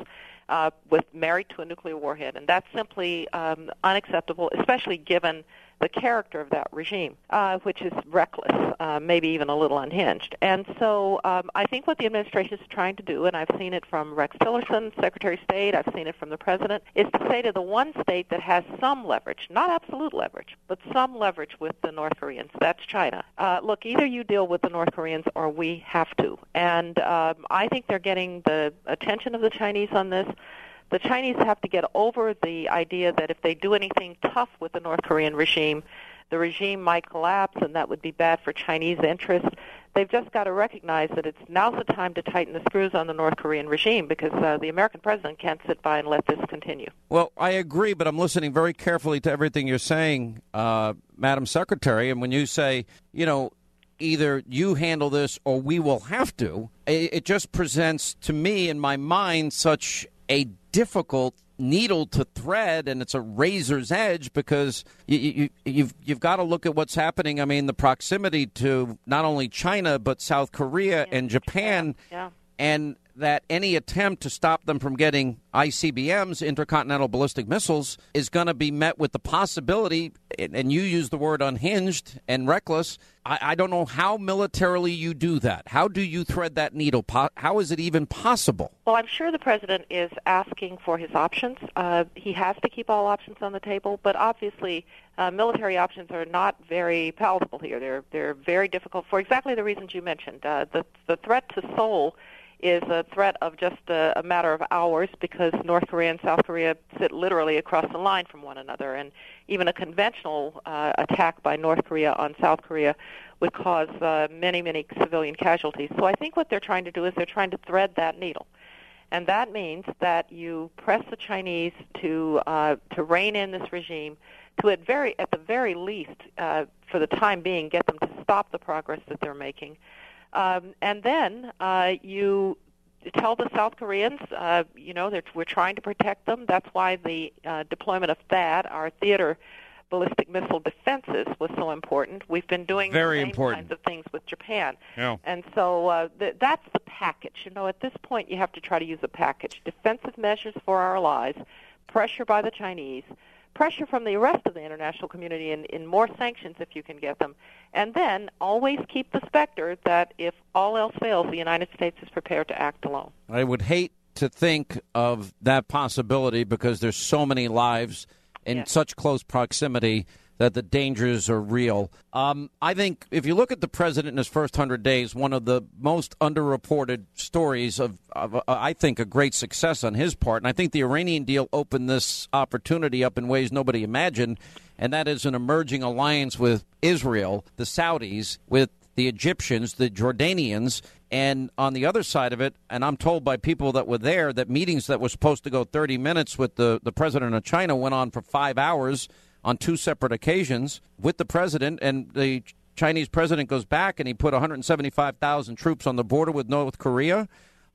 uh, with married to a nuclear warhead, and that's simply um, unacceptable, especially given the character of that regime, uh, which is reckless, uh, maybe even a little unhinged. And so um, I think what the administration is trying to do, and I've seen it from Rex Tillerson, Secretary of State, I've seen it from the President, is to say to the one state that has some leverage, not absolute leverage, but some leverage with the North Koreans, that's China. Uh, look, either you deal with the North Koreans or we have to. And um, I think they're getting the attention of the Chinese on this the Chinese have to get over the idea that if they do anything tough with the North Korean regime, the regime might collapse and that would be bad for Chinese interests. They've just got to recognize that it's now's the time to tighten the screws on the North Korean regime because uh, the American president can't sit by and let this continue. Well, I agree, but I'm listening very carefully to everything you're saying, uh, Madam Secretary. And when you say, you know, either you handle this or we will have to, it, it just presents to me in my mind such a difficult needle to thread and it's a razor's edge because you, you, you've you've got to look at what's happening. I mean, the proximity to not only China but South Korea yeah. and Japan, yeah. and that any attempt to stop them from getting ICBMs, intercontinental ballistic missiles, is going to be met with the possibility, and you use the word unhinged and reckless. I, I, don't know how militarily you do that. How do you thread that needle? How is it even possible? Well, I'm sure the president is asking for his options. Uh, he has to keep all options on the table, but obviously, uh, military options are not very palatable here. They're they're very difficult for exactly the reasons you mentioned. Uh, the the threat to Seoul is a threat of just a, a matter of hours because North Korea and South Korea sit literally across the line from one another, and even a conventional uh, attack by North Korea on South Korea would cause uh, many, many civilian casualties. So I think what they're trying to do is they're trying to thread that needle. And that means that you press the Chinese to uh, to rein in this regime, to at very at the very least, uh, for the time being, get them to stop the progress that they're making, um, and then uh, you tell the South Koreans, uh, you know, that we're trying to protect them. That's why the uh, deployment of THAAD, our theater ballistic missile defenses, was so important. We've been doing Very the same important. kinds of things with Japan. Yeah. And so uh, th- that's the package. You know, at this point, you have to try to use a package. Defensive measures for our allies, pressure by the Chinese, pressure from the rest of the international community in, in more sanctions if you can get them. And then always keep the specter that if all else fails, the United States is prepared to act alone. I would hate to think of that possibility because there's so many lives in Yes. such close proximity that the dangers are real. Um, I think if you look at the president in his first 100 days, one of the most underreported stories of, of uh, I think, a great success on his part, and I think the Iranian deal opened this opportunity up in ways nobody imagined, and that is an emerging alliance with Israel, the Saudis, with the Egyptians, the Jordanians, and on the other side of it, and I'm told by people that were there that meetings that were supposed to go 30 minutes with the, the president of China went on for five hours on two separate occasions with the president, and the Chinese president goes back and he put 175,000 troops on the border with North Korea.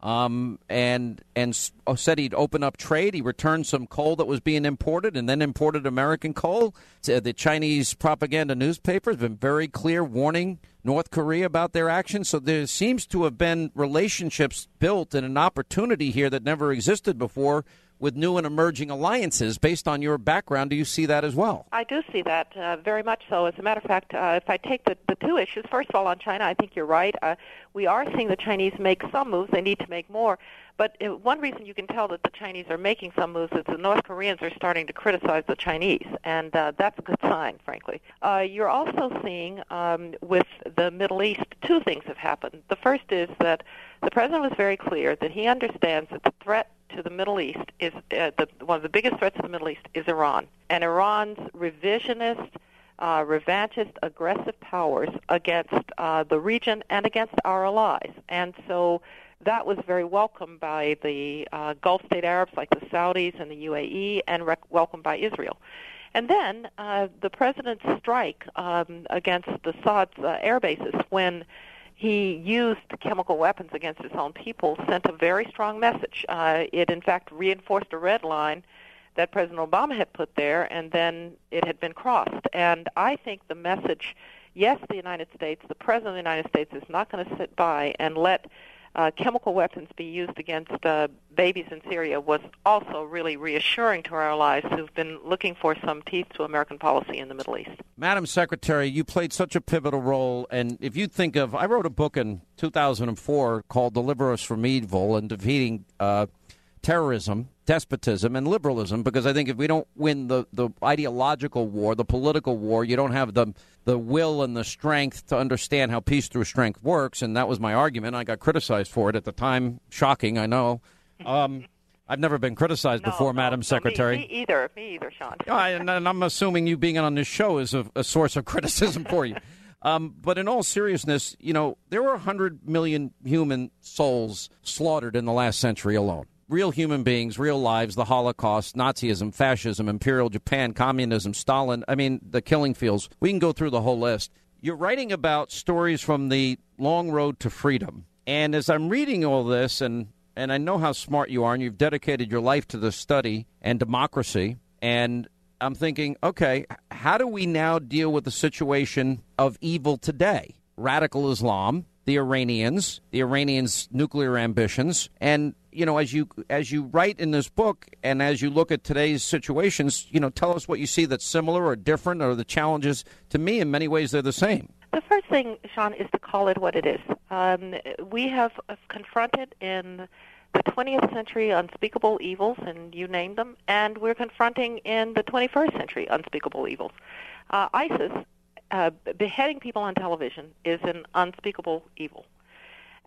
um, and and oh, said he'd open up trade. He returned some coal that was being imported, and then imported American coal. The Chinese propaganda newspaper has been very clear, warning North Korea about their actions. So there seems to have been relationships built and an opportunity here that never existed before with new and emerging alliances. Based on your background, do you see that as well? I do see that uh, very much so. As a matter of fact, uh, if I take the, the two issues, first of all, on China, I think you're right. Uh, we are seeing the Chinese make some moves. They need to make more. But uh, one reason you can tell that the Chinese are making some moves is the North Koreans are starting to criticize the Chinese, and uh, that's a good sign, frankly. Uh, you're also seeing um, with the Middle East, two things have happened. The first is that the president was very clear that he understands that the threat to the Middle East is uh, the, one of the biggest threats to the Middle East is Iran, and Iran's revisionist, uh, revanchist, aggressive powers against uh, the region and against our allies. And so that was very welcomed by the uh, Gulf state Arabs like the Saudis and the UAE, and rec- welcomed by Israel. And then uh, the president's strike um, against the Assad's uh, air bases when he used chemical weapons against his own people sent a very strong message. Uh, it, in fact, reinforced a red line that President Obama had put there, and then it had been crossed. And I think the message, yes, the United States, the President of the United States is not going to sit by and let uh, chemical weapons be used against uh, babies in Syria was also really reassuring to our allies who've been looking for some teeth to American policy in the Middle East. Madam Secretary, you played such a pivotal role. And if you think of, I wrote a book in 2004 called Deliver Us from Evil and Defeating uh, Terrorism despotism and liberalism because I think if we don't win the, the ideological war, the political war, you don't have the the will and the strength to understand how peace through strength works. And that was my argument. I got criticized for it at the time. Shocking, I know. Um, I've never been criticized no, before, no, Madam no, Secretary. Me, me, either. Me either, Sean. I, and, and, I'm assuming you being on this show is a, a source of criticism for you. Um, but in all seriousness, you know, there were 100 million human souls slaughtered in the last century alone real human beings, real lives, the Holocaust, Nazism, fascism, Imperial Japan, communism, Stalin. I mean, the killing fields. We can go through the whole list. You're writing about stories from the long road to freedom. And as I'm reading all this, and, and I know how smart you are, and you've dedicated your life to the study and democracy, and I'm thinking, okay, how do we now deal with the situation of evil today? Radical Islam, the Iranians, the Iranians' nuclear ambitions, and you know, as you as you write in this book, and as you look at today's situations, you know, tell us what you see that's similar or different, or the challenges. To me, in many ways, they're the same. The first thing, Sean, is to call it what it is. Um, we have confronted in the 20th century unspeakable evils, and you named them, and we're confronting in the 21st century unspeakable evils. Uh, ISIS uh, beheading people on television is an unspeakable evil.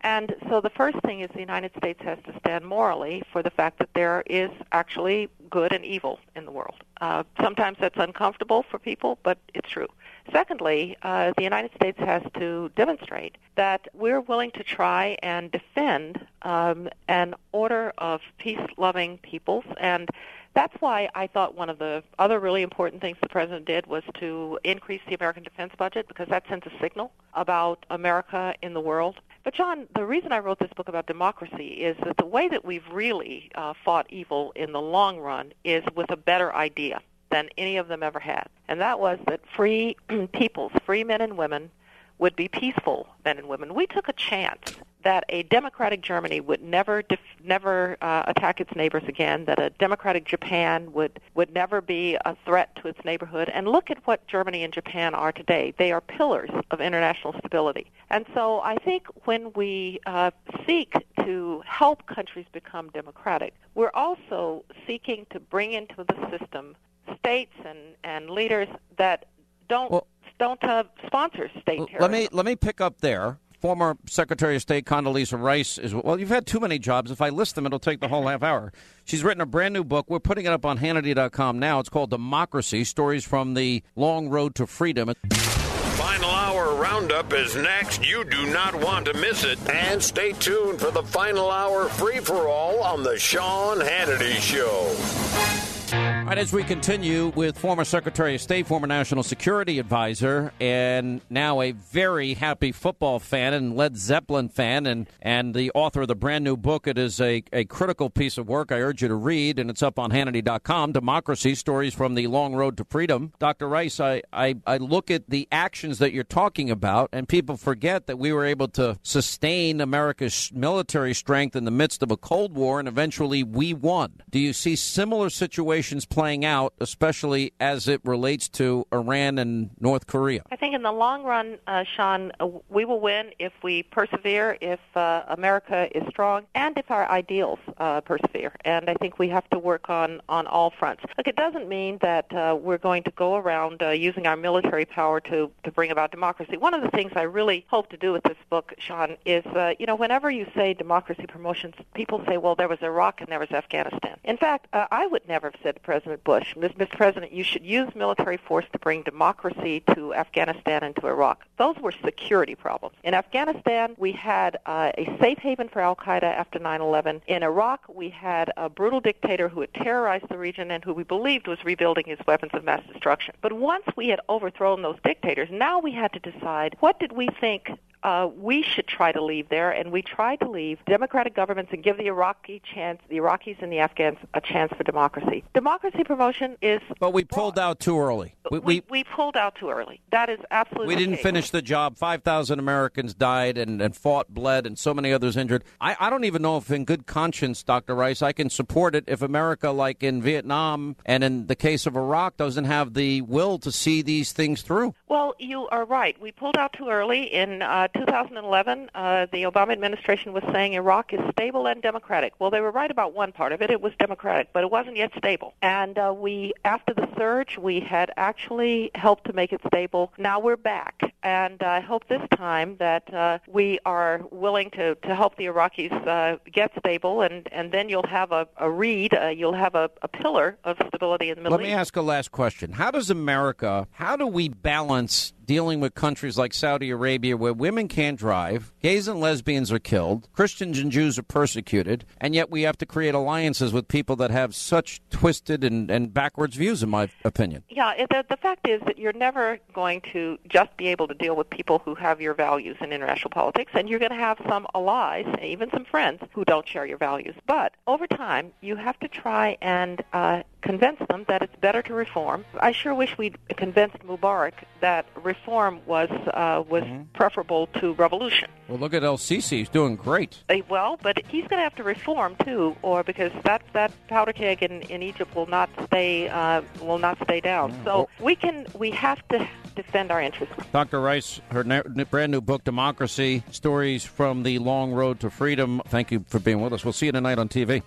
And so the first thing is the United States has to stand morally for the fact that there is actually good and evil in the world. Uh, sometimes that's uncomfortable for people, but it's true. Secondly, uh, the United States has to demonstrate that we're willing to try and defend um, an order of peace-loving peoples and that's why I thought one of the other really important things the president did was to increase the American defense budget because that sends a signal about America in the world. But Sean, the reason I wrote this book about democracy is that the way that we've really uh, fought evil in the long run is with a better idea than any of them ever had. And that was that free peoples, free men and women, would be peaceful men and women. We took a chance that a democratic Germany would never def- never uh, attack its neighbors again, that a democratic Japan would would never be a threat to its neighborhood. And look at what Germany and Japan are today. They are pillars of international stability. And so I think when we uh, seek to help countries become democratic, we're also seeking to bring into the system states and, and leaders that don't well, don't uh, sponsor state terrorism. Let me let me pick up there former Secretary of State Condoleezza Rice is well. You've had too many jobs. If I list them, it'll take the whole half hour. She's written a brand new book. We're putting it up on Hannity.com now. It's called Democracy: Stories from the Long Road to Freedom. Final hour roundup is next. You do not want to miss it. And stay tuned for the final hour free for all on the Sean Hannity Show. All right, as we continue with former Secretary of State, former National Security Advisor, and now a very happy football fan and Led Zeppelin fan, and, and the author of the brand new book. It is a, a critical piece of work I urge you to read, and it's up on Hannity.com Democracy Stories from the Long Road to Freedom. Dr. Rice, I, I, I look at the actions that you're talking about, and people forget that we were able to sustain America's military strength in the midst of a Cold War, and eventually we won. Do you see similar situations? Playing out, especially as it relates to Iran and North Korea? I think in the long run, uh, Sean, uh, we will win if we persevere, if uh, America is strong, and if our ideals uh, persevere. And I think we have to work on, on all fronts. Look, it doesn't mean that uh, we're going to go around uh, using our military power to, to bring about democracy. One of the things I really hope to do with this book, Sean, is, you know, whenever you say democracy promotions, people say, well, there was Iraq and there was Afghanistan. In fact, I would never have said President Bush, Mr. President, you should use military force to bring democracy to Afghanistan and to Iraq. Those were security problems. In Afghanistan, we had uh, a safe haven for Al Qaeda after 9/11. In Iraq, we had a brutal dictator who had terrorized the region and who we believed was rebuilding his weapons of mass destruction. But once we had overthrown those dictators, now we had to decide what did we think uh, we should try to leave there, and we tried to leave democratic governments and give the Iraqi chance, the Iraqis and the Afghans, a chance for democracy. Democracy promotion is. But we pulled out too early. We, we, we pulled out too early. That is absolutely. We didn't finish the job. Five thousand Americans died and, and fought, bled, and so many others injured. I, I don't even know if, in good conscience, Dr. Rice, I can support it if America, like in Vietnam and in the case of Iraq, doesn't have the will to see these things through. Well, you are right. We pulled out too early in. Uh, 2011, uh, the Obama administration was saying Iraq is stable and democratic. Well, they were right about one part of it. It was democratic, but it wasn't yet stable. And uh, we, after the surge, we had actually helped to make it stable. Now we're back, and I hope this time that uh, we are willing to, to help the Iraqis uh, get stable, and, and then you'll have a, a reed, uh, you'll have a, a pillar of stability in the Middle Let East. me ask a last question. How does America, how do we balance dealing with countries like Saudi Arabia where women can't drive, gays and lesbians are killed, Christians and Jews are persecuted, and yet we have to create alliances with people that have such twisted and, and backwards views, in my opinion. Yeah, the, the fact is that you're never going to just be able to deal with people who have your values in international politics, and you're going to have some allies, even some friends, who don't share your values. But over time, you have to try and uh, convince them that it's better to reform. I sure wish we'd convinced Mubarak that reform was uh, was mm-hmm. preferable to revolution. Well, look at El Sisi; he's doing great. Uh, well, but he's going to have to reform too, or because that that powder keg in, in Egypt will not stay uh, will not stay down. Mm-hmm. So we can we have to defend our interests. Dr. Rice, her brand new book, Democracy: Stories from the Long Road to Freedom. Thank you for being with us. We'll see you tonight on TV.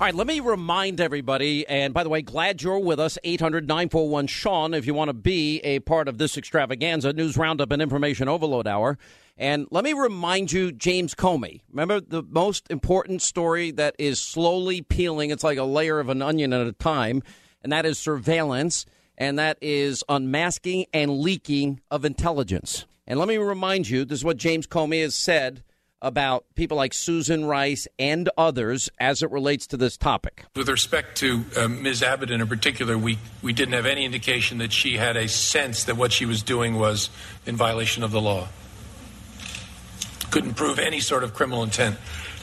All right, let me remind everybody, and by the way, glad you're with us. 800 941 Sean, if you want to be a part of this extravaganza, news roundup and information overload hour. And let me remind you, James Comey. Remember the most important story that is slowly peeling? It's like a layer of an onion at a time, and that is surveillance, and that is unmasking and leaking of intelligence. And let me remind you, this is what James Comey has said about people like Susan Rice and others as it relates to this topic. With respect to uh, Ms. Abedin in particular, we, we didn't have any indication that she had a sense that what she was doing was in violation of the law. Couldn't prove any sort of criminal intent.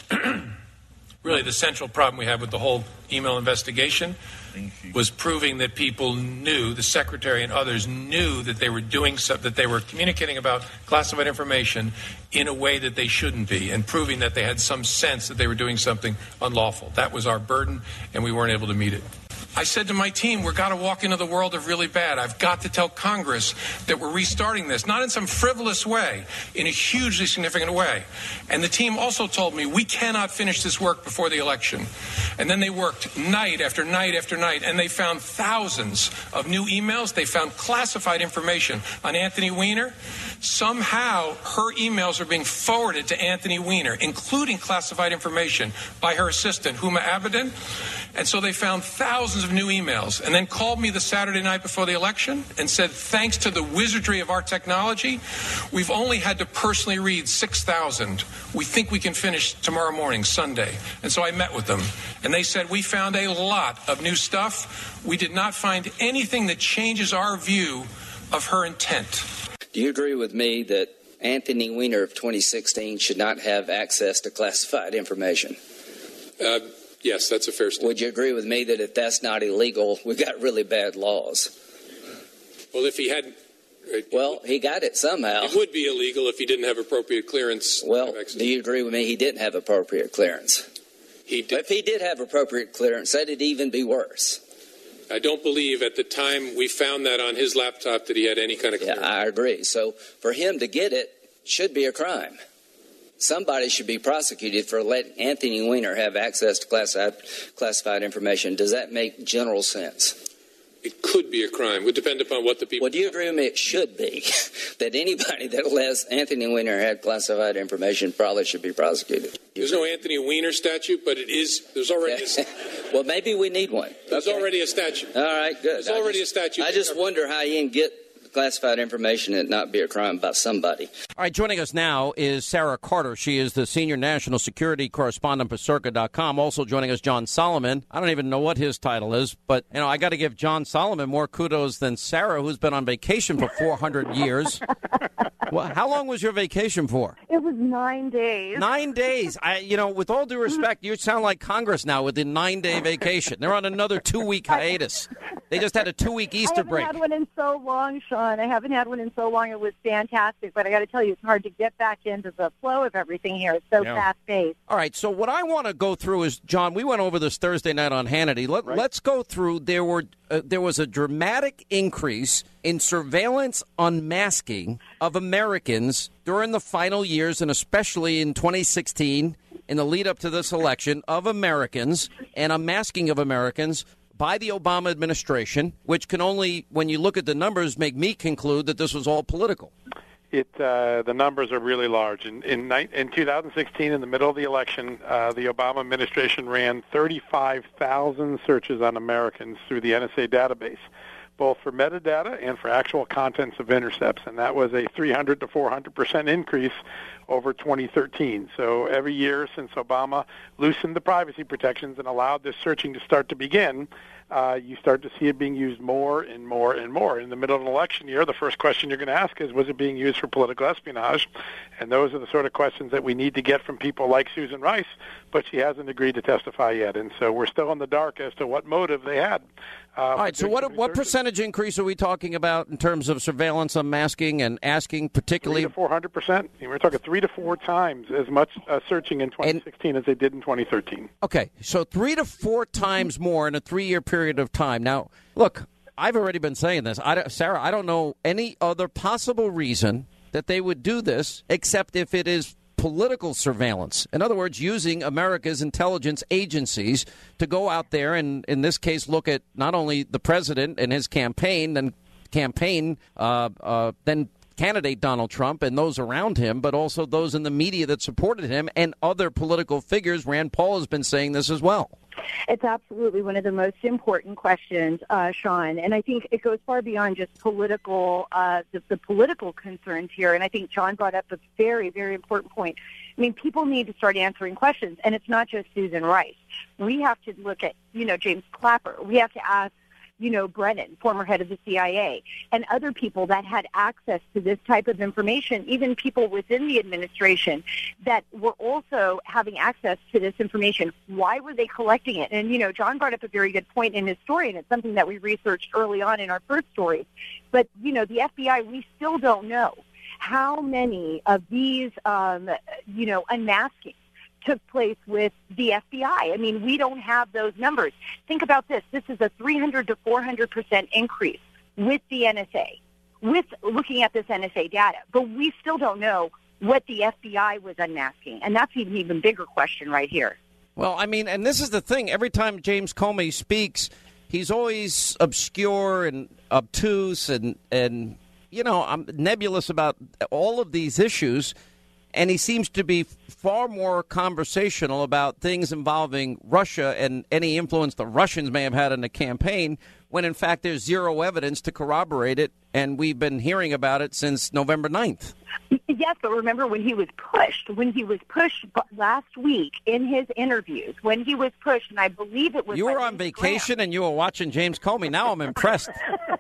really, the central problem we have with the whole email investigation was proving that people knew, the secretary and others knew that they were doing something, that they were communicating about classified information in a way that they shouldn't be, and proving that they had some sense that they were doing something unlawful. That was our burden, and we weren't able to meet it. I said to my team, we're got to walk into the world of really bad. I've got to tell Congress that we're restarting this, not in some frivolous way, in a hugely significant way. And the team also told me we cannot finish this work before the election. And then they worked night after night after night, and they found thousands of new emails. They found classified information on Anthony Weiner. Somehow, her emails are being forwarded to Anthony Weiner, including classified information by her assistant, Huma Abedin. And so they found thousands of new emails and then called me the Saturday night before the election and said, thanks to the wizardry of our technology, we've only had to personally read 6,000. We think we can finish tomorrow morning, Sunday. And so I met with them. And they said, we found a lot of new stuff. We did not find anything that changes our view of her intent. Do you agree with me that Anthony Weiner of 2016 should not have access to classified information? Uh, yes, that's a fair statement. Would you agree with me that if that's not illegal, we've got really bad laws? Well, if he hadn't. Uh, well, he got it somehow. It would be illegal if he didn't have appropriate clearance. Well, do you agree with me he didn't have appropriate clearance? He did. If he did have appropriate clearance, that'd even be worse. I don't believe at the time we found that on his laptop that he had any kind of clearance. Yeah, I agree. So for him to get it should be a crime. Somebody should be prosecuted for letting Anthony Weiner have access to classified, classified information. Does that make general sense? It could be a crime. It would depend upon what the people. Well, do you agree with me? It should be that anybody that lets Anthony Weiner have classified information probably should be prosecuted. There's no Anthony Weiner statute, but it is. There's already. A, well, maybe we need one. There's okay. already a statute. All right, good. There's I already just, a statute. I just wonder how you can get classified information and not be a crime by somebody. All right, joining us now is Sarah Carter. She is the senior national security correspondent for Circa.com. Also joining us, John Solomon. I don't even know what his title is, but you know I got to give John Solomon more kudos than Sarah, who's been on vacation for 400 years. well, how long was your vacation for? It was nine days. Nine days. I, you know, with all due respect, you sound like Congress now with the nine-day vacation. They're on another two-week hiatus. They just had a two-week Easter I break. I had one in so long, Sean. I haven't had one in so long. It was fantastic, but I got to tell you, it's hard to get back into the flow of everything here. It's so Yeah. fast paced. All right. So what I want to go through is, John. We went over this Thursday night on Hannity. Let, Let's go through. There were uh, there was a dramatic increase in surveillance unmasking of Americans during the final years, and especially in 2016, in the lead up to this election, of Americans and unmasking of Americans by the Obama administration, which can only, when you look at the numbers, make me conclude that this was all political. It uh, the numbers are really large. In in, in 2016, in the middle of the election, uh, the Obama administration ran 35,000 searches on Americans through the NSA database, both for metadata and for actual contents of intercepts, and that was a 300 to 400 percent increase over 2013. So every year since Obama loosened the privacy protections and allowed this searching to start to begin, uh, you start to see it being used more and more and more. In the middle of an election year, the first question you're going to ask is, was it being used for political espionage? And those are the sort of questions that we need to get from people like Susan Rice, but she hasn't agreed to testify yet. And so we're still in the dark as to what motive they had. Uh, All right. So what what percentage increase are we talking about in terms of surveillance unmasking and asking particularly? 400 percent. We're talking three to four times as much uh, searching in 2016 as they did in 2013. Okay, so three to four times more in a three-year period of time. Now, look, I've already been saying this, I Sarah. I don't know any other possible reason that they would do this except if it is political surveillance. In other words, using America's intelligence agencies to go out there and, in this case, look at not only the president and his campaign, then campaign, uh, uh, then candidate Donald Trump and those around him, but also those in the media that supported him and other political figures. Rand Paul has been saying this as well. It's absolutely one of the most important questions, uh, Sean, and I think it goes far beyond just political, uh, the, the political concerns here. And I think John brought up a very, very important point. I mean, people need to start answering questions, and it's not just Susan Rice. We have to look at, you know, James Clapper. We have to ask you know, Brennan, former head of the CIA, and other people that had access to this type of information, even people within the administration that were also having access to this information. Why were they collecting it? And, you know, John brought up a very good point in his story, and it's something that we researched early on in our first story. But, you know, the FBI, we still don't know how many of these, um, you know, unmasking took place with the FBI. I mean, we don't have those numbers. Think about this. This is a 300 to 400 percent increase with the NSA, with looking at this NSA data. But we still don't know what the FBI was unmasking. And that's an even bigger question right here. Well, I mean, and this is the thing. Every time James Comey speaks, he's always obscure and obtuse and and you know, I'm nebulous about all of these issues, and he seems to be far more conversational about things involving Russia and any influence the Russians may have had in the campaign, when in fact there's zero evidence to corroborate it, and we've been hearing about it since November 9th. Yes, but remember when he was pushed, when he was pushed last week in his interviews, when he was pushed, and I believe it was. You were on vacation and you were watching James Comey. Now I'm impressed.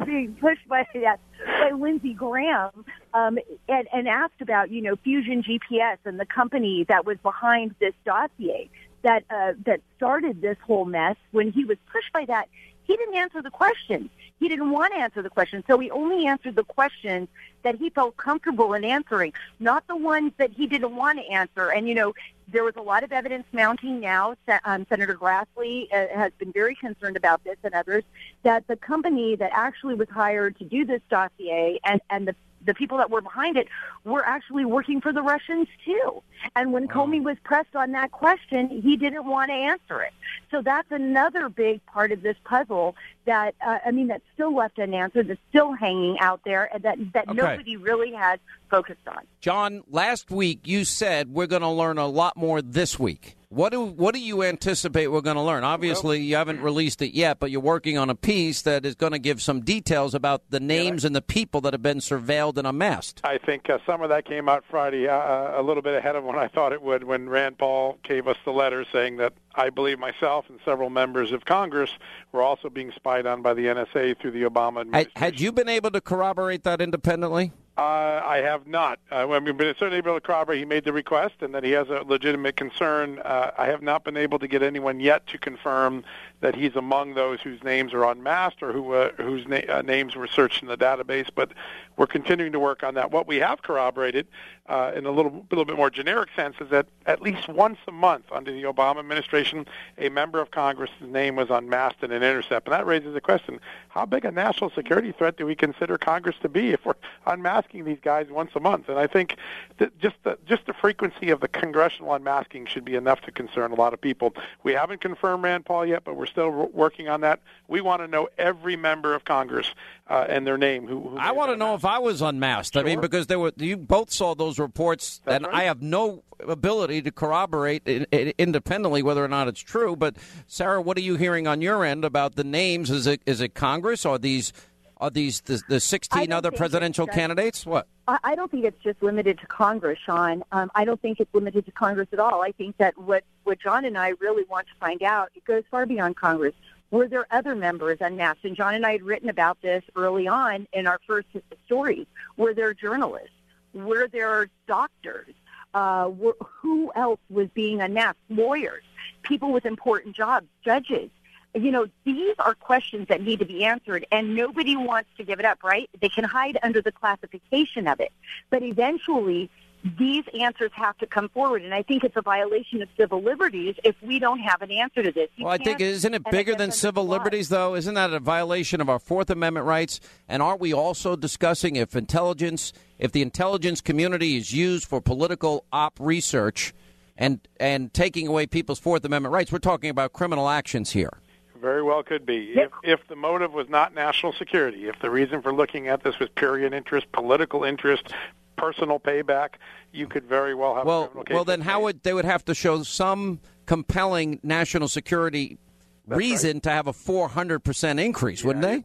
being pushed by yes, by Lindsey Graham um, and, and asked about you know Fusion GPS and the company that was behind this dossier that uh, that started this whole mess. When he was pushed by that, he didn't answer the question. He didn't want to answer the question, so he only answered the questions that he felt comfortable in answering, not the ones that he didn't want to answer. And you know, there was a lot of evidence mounting now. Um, Senator Grassley uh, has been very concerned about this, and others that the company that actually was hired to do this dossier and and the the people that were behind it were actually working for the Russians too. And when wow. Comey was pressed on that question, he didn't want to answer it. So that's another big part of this puzzle that uh, I mean that's still left unanswered, that's still hanging out there, and that that okay. nobody really has focused on. John, last week you said we're going to learn a lot more this week. What do what do you anticipate we're going to learn? Obviously, well, you haven't released it yet, but you're working on a piece that is going to give some details about the names yeah, and the people that have been surveilled and amassed. I think uh, some of that came out Friday, uh, uh, a little bit ahead of when I thought it would, when Rand Paul gave us the letter saying that I believe myself and several members of Congress were also being spied on by the NSA through the Obama administration. Had, you been able to corroborate that independently? Uh, I have not. Uh, I mean, but certainly able to corroborate he made the request and that he has a legitimate concern. Uh, I have not been able to get anyone yet to confirm that he's among those whose names are unmasked or who uh, whose na- uh, names were searched in the database. But we're continuing to work on that. What we have corroborated, uh, in a little, little bit more generic sense, is that at least once a month under the Obama administration, a member of Congress's name was unmasked in an intercept, and that raises the question: How big a national security threat do we consider Congress to be if we're unmasking these guys once a month? And I think that just the just the frequency of the congressional unmasking should be enough to concern a lot of people. We haven't confirmed Rand Paul yet, but we're still working on that. We want to know every member of Congress uh, and their name. Who, who I want to know if I was unmasked. Sure. I mean, because there were you both saw those reports, That's and right. I have no ability to corroborate independently whether or not it's true. But Sarah, what are you hearing on your end about the names? Is it is it Congress or these? Are these the, the 16 other presidential candidates? What? I don't think it's just limited to Congress, Sean. Um, I don't think it's limited to Congress at all. I think that what, what John and I really want to find out, it goes far beyond Congress. Were there other members unmasked? And John and I had written about this early on in our first stories. Were there journalists? Were there doctors? Uh, were, who else was being unmasked? Lawyers, people with important jobs, judges. You know, these are questions that need to be answered, and nobody wants to give it up, right? They can hide under the classification of it. But eventually, these answers have to come forward. And I think it's a violation of civil liberties if we don't have an answer to this. You well, I think, isn't it bigger than civil liberties, though? Isn't that a violation of our Fourth Amendment rights? And aren't we also discussing if intelligence, if the intelligence community is used for political op research and, and taking away people's Fourth Amendment rights? We're talking about criminal actions here. Very well could be. If, if the motive was not national security, if the reason for looking at this was period interest, political interest, personal payback, you could very well have well, Well, then how would they would have to show some compelling national security That's reason right. to have a 400% increase, yeah. wouldn't they?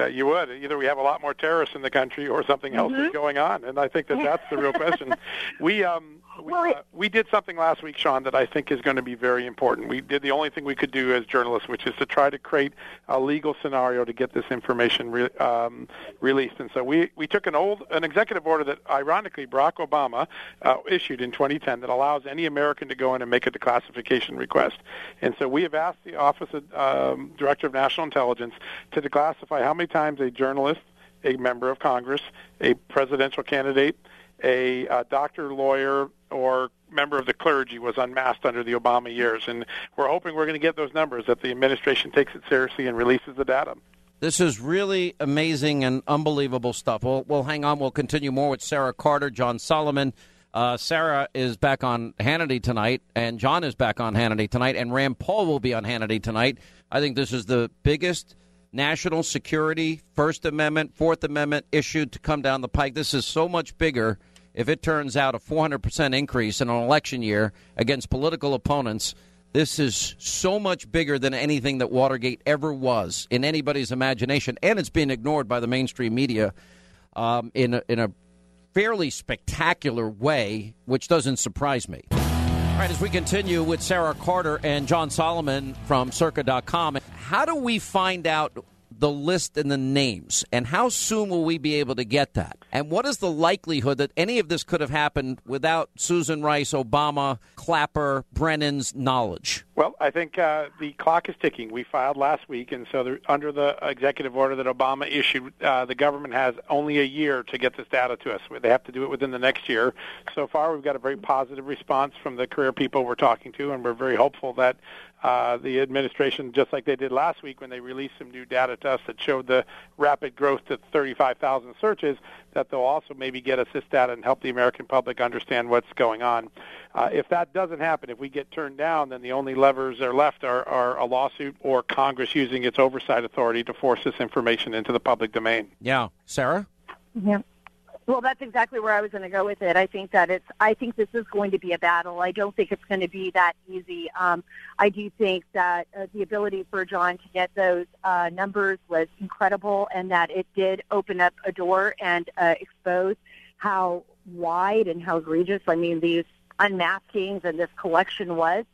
Uh, you would. Either we have a lot more terrorists in the country, or something else mm-hmm. is going on, and I think that that's the real question. We um, we, uh, we did something last week, Sean, that I think is going to be very important. We did the only thing we could do as journalists, which is to try to create a legal scenario to get this information re- um, released. And so we, we took an old an executive order that, ironically, Barack Obama uh, issued in 2010 that allows any American to go in and make a declassification request. And so we have asked the Office of um, Director of National Intelligence to declassify how many times a journalist, a member of Congress, a presidential candidate, a, a doctor, lawyer, or member of the clergy was unmasked under the Obama years. And we're hoping we're going to get those numbers, that the administration takes it seriously and releases the data. This is really amazing and unbelievable stuff. We'll, we'll hang on. We'll continue more with Sarah Carter, John Solomon. Uh, Sarah is back on Hannity tonight, and John is back on Hannity tonight, and Rand Paul will be on Hannity tonight. I think this is the biggest national security, First Amendment, Fourth Amendment issued to come down the pike. This is so much bigger if it turns out a 400% increase in an election year against political opponents. This is so much bigger than anything that Watergate ever was in anybody's imagination, and it's being ignored by the mainstream media um, in a, in a fairly spectacular way, which doesn't surprise me. All right, as we continue with Sarah Carter and John Solomon from Circa.com, how do we find out the list and the names, and how soon will we be able to get that? And what is the likelihood that any of this could have happened without Susan Rice, Obama, Clapper, Brennan's knowledge? Well, I think uh, the clock is ticking. We filed last week, and so under the executive order that Obama issued, uh, the government has only a year to get this data to us. They have to do it within the next year. So far, we've got a very positive response from the career people we're talking to, and we're very hopeful that uh, the administration, just like they did last week when they released some new data to us that showed the rapid growth to 35,000 searches, that they'll also maybe get us this data and help the American public understand what's going on. Uh, if that doesn't happen, if we get turned down, then the only levers that are left are, are a lawsuit or Congress using its oversight authority to force this information into the public domain. Yeah. Sarah? Yeah. Well, that's exactly where I was going to go with it. I think that it's. I think this is going to be a battle. I don't think it's going to be that easy. Um, I do think that uh, the ability for John to get those uh, numbers was incredible, and that it did open up a door and uh, expose how wide and how egregious. I mean, these unmaskings and this collection was.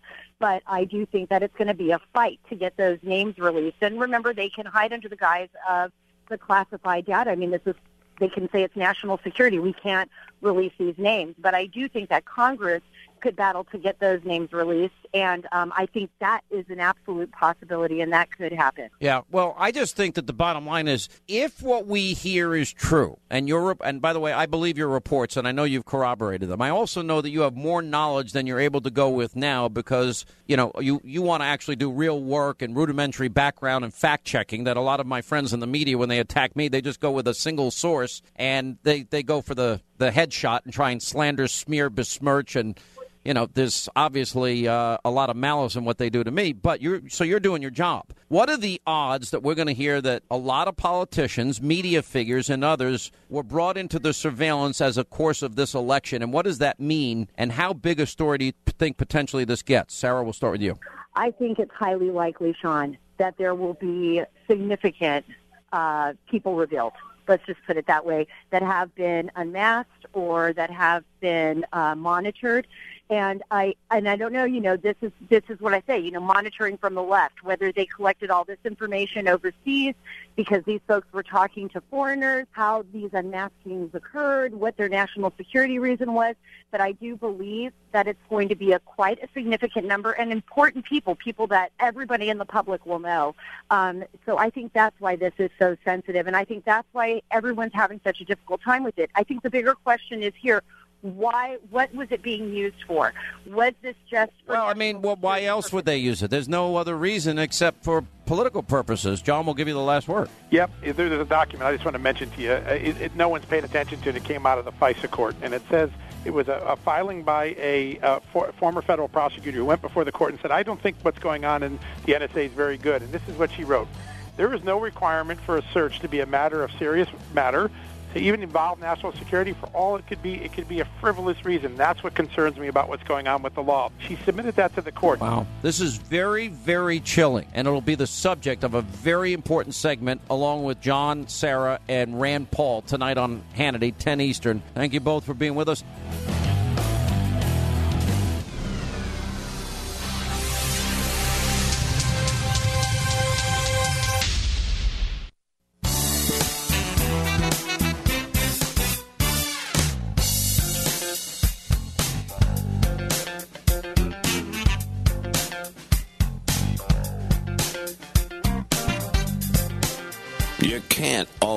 But I do think that it's going to be a fight to get those names released. And remember, they can hide under the guise of the classified data. I mean, this is they can say it's national security. We can't release these names. But I do think that Congress could battle to get those names released, and um, I think that is an absolute possibility, and that could happen. Yeah, well, I just think that the bottom line is if what we hear is true, and your and by the way, I believe your reports, and I know you've corroborated them. I also know that you have more knowledge than you're able to go with now because you know you you want to actually do real work and rudimentary background and fact checking. That a lot of my friends in the media, when they attack me, they just go with a single source and they they go for the the headshot and try and slander, smear, besmirch, and you know, there's obviously uh, a lot of malice in what they do to me. But you're so you're doing your job. What are the odds that we're going to hear that a lot of politicians, media figures, and others were brought into the surveillance as a course of this election? And what does that mean? And how big a story do you think potentially this gets? Sarah, we'll start with you. I think it's highly likely, Sean, that there will be significant uh, people revealed let's just put it that way, that have been unmasked or that have been uh, monitored. And I and I don't know, you know, this is this is what I say, you know, monitoring from the left, whether they collected all this information overseas because these folks were talking to foreigners, how these unmaskings occurred, what their national security reason was. But I do believe that it's going to be a quite a significant number and important people, people that everybody in the public will know. Um, so I think that's why this is so sensitive, and I think that's why everyone's having such a difficult time with it. I think the bigger question is here why what was it being used for was this just well i mean well, why else purposes? would they use it there's no other reason except for political purposes john will give you the last word Yep, there's a document I just want to mention to you. Uh, It, it, no one's paid attention to it. It came out of the FISA court, and it says it was a, a filing by a, uh for, former federal prosecutor who went before the court and said, "I don't think what's going on in the NSA is very good." And this is what she wrote: There is no requirement for a search to be a matter of serious matter. To even involve national security, for all it could be, it could be a frivolous reason. That's what concerns me about what's going on with the law. She submitted that to the court. Wow. This is very, very chilling, and it'll be the subject of a very important segment along with John, Sarah, and Rand Paul tonight on Hannity, 10 Eastern. Thank you both for being with us.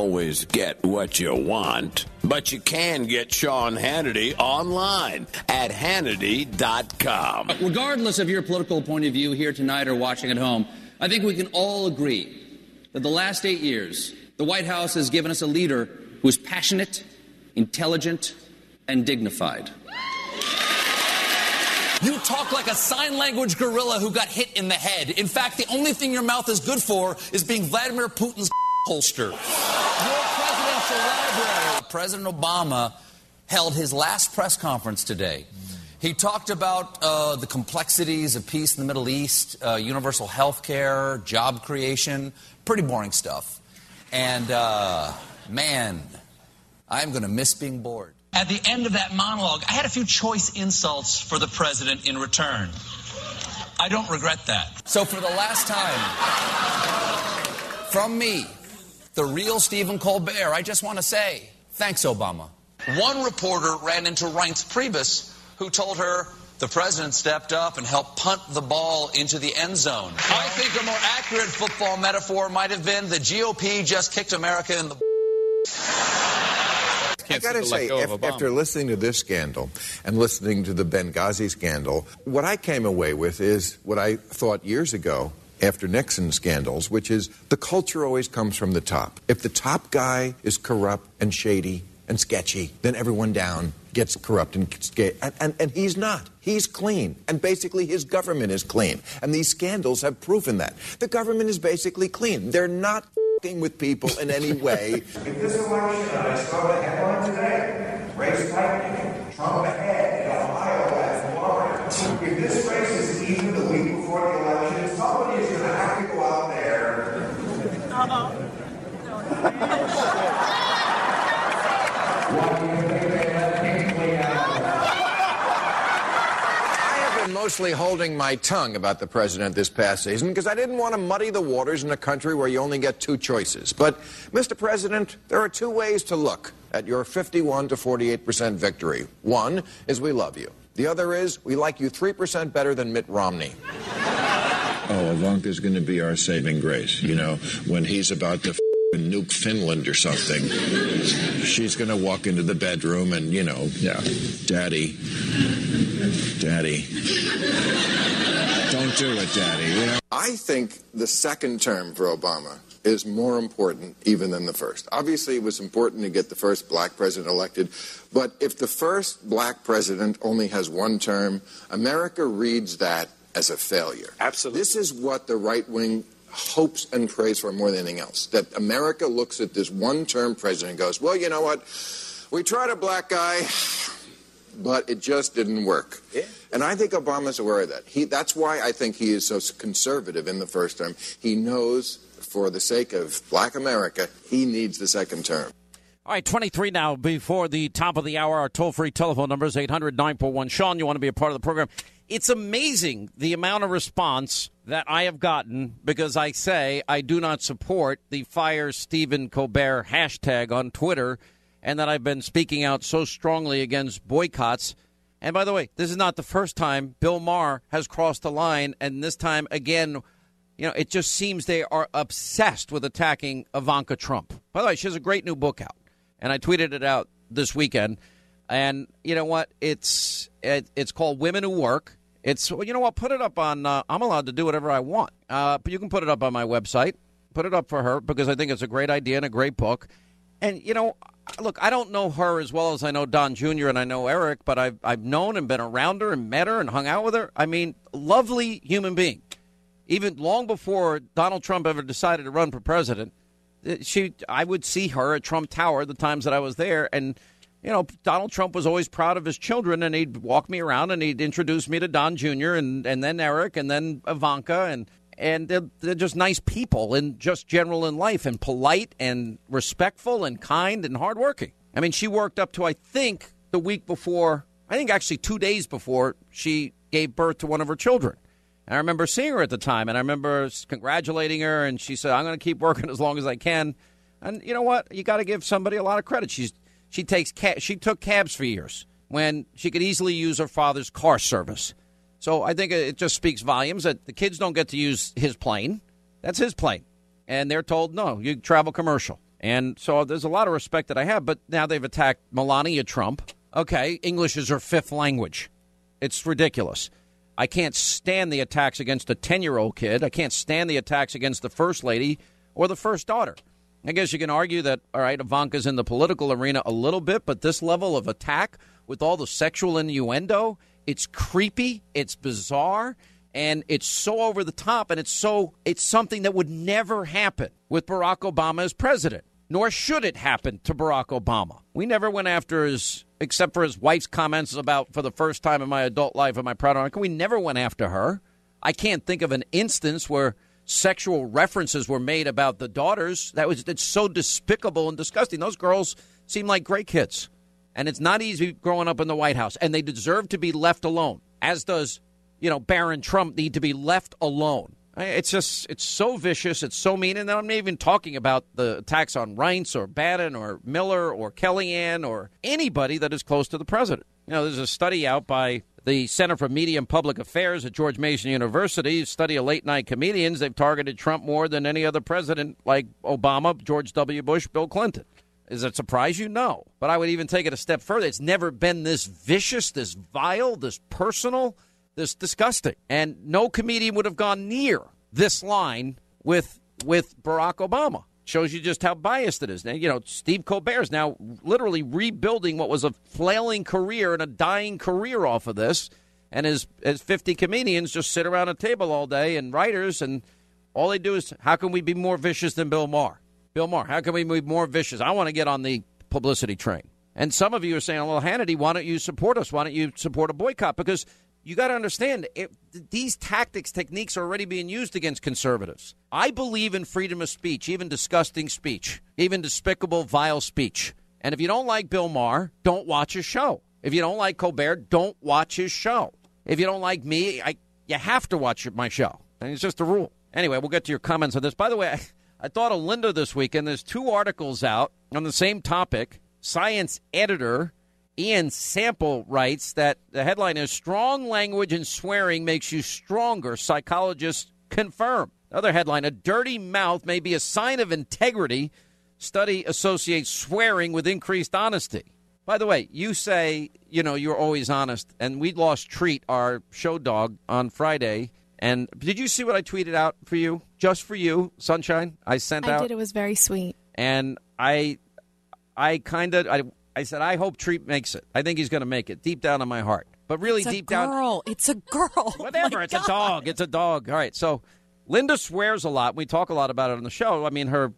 Always get what you want, but you can get Sean Hannity online at Hannity.com. Regardless of your political point of view here tonight or watching at home, I think we can all agree that the last eight years, the White House has given us a leader who is passionate, intelligent, and dignified. You talk like a sign language gorilla who got hit in the head. In fact, the only thing your mouth is good for is being Vladimir Putin's holster. Your presidential library. President Obama held his last press conference today. He talked about uh, the complexities of peace in the Middle East, uh, universal health care, job creation, pretty boring stuff. And uh, man, I'm going to miss being bored. At the end of that monologue, I had a few choice insults for the president in return. I don't regret that. So, for the last time, from me, the real Stephen Colbert, I just want to say thanks, Obama. One reporter ran into Reince Priebus, who told her the president stepped up and helped punt the ball into the end zone. I think a more accurate football metaphor might have been the GOP just kicked America in the. I got to say, if, after listening to this scandal and listening to the Benghazi scandal, what I came away with is what I thought years ago after Nixon scandals, which is the culture always comes from the top. If the top guy is corrupt and shady and sketchy, then everyone down gets corrupt and, and, and, and he's not. He's clean. And basically his government is clean. And these scandals have proven that. The government is basically clean. They're not with people in any way. if this election, I saw the headline today, race tightening, Trump ahead in Ohio and Florida. If this race is even the week before the election, somebody is going to have to go out there. Mostly holding my tongue about the president this past season because I didn't want to muddy the waters in a country where you only get two choices. But, Mr. President, there are two ways to look at your 51 to 48 percent victory. One is we love you. The other is we like you 3% better than Mitt Romney. Oh, Ivanka's going to be our saving grace. You know, when he's about to nuke Finland or something. She's going to walk into the bedroom and, you know, yeah, daddy, daddy. Don't do it, daddy. You know? I think the second term for Obama is more important even than the first. Obviously, it was important to get the first black president elected, but if the first black president only has one term, America reads that as a failure. Absolutely. This is what the right wing hopes and prays for more than anything else. That America looks at this one term president and goes, well, you know what? We tried a black guy, but it just didn't work. Yeah. And I think Obama's aware of that. He, that's why I think he is so conservative in the first term. He knows, for the sake of black America, he needs the second term. All right, 23 now before the top of the hour. Our toll free telephone number is 800 941 Sean. You want to be a part of the program? It's amazing the amount of response that I have gotten because I say I do not support the fire Stephen Colbert hashtag on Twitter and that I've been speaking out so strongly against boycotts. And by the way, this is not the first time Bill Maher has crossed the line, and this time again, you know, it just seems they are obsessed with attacking Ivanka Trump. By the way, she has a great new book out, and I tweeted it out this weekend. And you know what? It's it, it's called Women Who Work. It's well, you know what? Put it up on. Uh, I'm allowed to do whatever I want, uh, but you can put it up on my website. Put it up for her because I think it's a great idea and a great book. And you know, look, I don't know her as well as I know Don Jr. and I know Eric, but I've I've known and been around her and met her and hung out with her. I mean, lovely human being. Even long before Donald Trump ever decided to run for president, uh, she I would see her at Trump Tower the times that I was there and you know, Donald Trump was always proud of his children, and he'd walk me around and he'd introduce me to Don Jr. and and then Eric and then Ivanka and and they're, they're just nice people and just general in life and polite and respectful and kind and hardworking. I mean, she worked up to I think the week before, I think actually two days before she gave birth to one of her children. And I remember seeing her at the time, and I remember congratulating her, and she said, "I'm going to keep working as long as I can." And you know what? You got to give somebody a lot of credit. She's she takes ca- she took cabs for years when she could easily use her father's car service. So I think it just speaks volumes that the kids don't get to use his plane. That's his plane. And they're told, no, you travel commercial. And so there's a lot of respect that I have, but now they've attacked Melania Trump. Okay, English is her fifth language. It's ridiculous. I can't stand the attacks against a 10 year old kid. I can't stand the attacks against the first lady or the first daughter. I guess you can argue that, all right, Ivanka's in the political arena a little bit, but this level of attack with all the sexual innuendo It's creepy. It's bizarre. And it's so over the top. And it's so, it's something that would never happen with Barack Obama as president. Nor should it happen to Barack Obama. We never went after his, except for his wife's comments about, for the first time in my adult life, am I proud of her? We never went after her. I can't think of an instance where sexual references were made about the daughters. That was it's so despicable and disgusting. Those girls seem like great kids. And it's not easy growing up in the White House. And they deserve to be left alone, as does, you know, Barron Trump need to be left alone. It's just, it's so vicious. It's so mean. And I'm not even talking about the attacks on Reince or Bannon or Miller or Kellyanne or anybody that is close to the president. You know, there's a study out by the Center for Media and Public Affairs at George Mason University, study of late night comedians. They've targeted Trump more than any other president like Obama, George W. Bush, Bill Clinton. Is it surprise you? No. But I would even take it a step further. It's never been this vicious, this vile, this personal, this disgusting. And no comedian would have gone near this line with with Barack Obama. Shows you just how biased it is. Now, you know, Steve Colbert is now literally rebuilding what was a flailing career and a dying career off of this. And his, his 50 comedians just sit around a table all day and writers, and all they do is, how can we be more vicious than Bill Maher? Bill Maher, how can we be more vicious? I want to get on the publicity train. And some of you are saying, well, Hannity, why don't you support us? Why don't you support a boycott? Because you got to understand, it, these tactics, techniques are already being used against conservatives. I believe in freedom of speech, even disgusting speech, even despicable, vile speech. And if you don't like Bill Maher, don't watch his show. If you don't like Colbert, don't watch his show. If you don't like me, I, you have to watch my show. And it's just a rule. Anyway, we'll get to your comments on this. By the way, I, I thought of Linda this weekend. There's two articles out on the same topic. Science editor Ian Sample writes that the headline is Strong Language and Swearing Makes You Stronger. Psychologists confirm. Other headline A dirty mouth may be a sign of integrity. Study associates swearing with increased honesty. By the way, you say, you know, you're always honest. And we lost Treat, our show dog, on Friday. And did you see what I tweeted out for you? Just for you, Sunshine? I sent I out. I did. It was very sweet. And I, I kind of, I, I said, I hope Treat makes it. I think he's going to make it deep down in my heart. But really, it's a deep girl. down. It's a girl. Whatever. My it's God. a dog. It's a dog. All right. So Linda swears a lot. We talk a lot about it on the show. I mean, her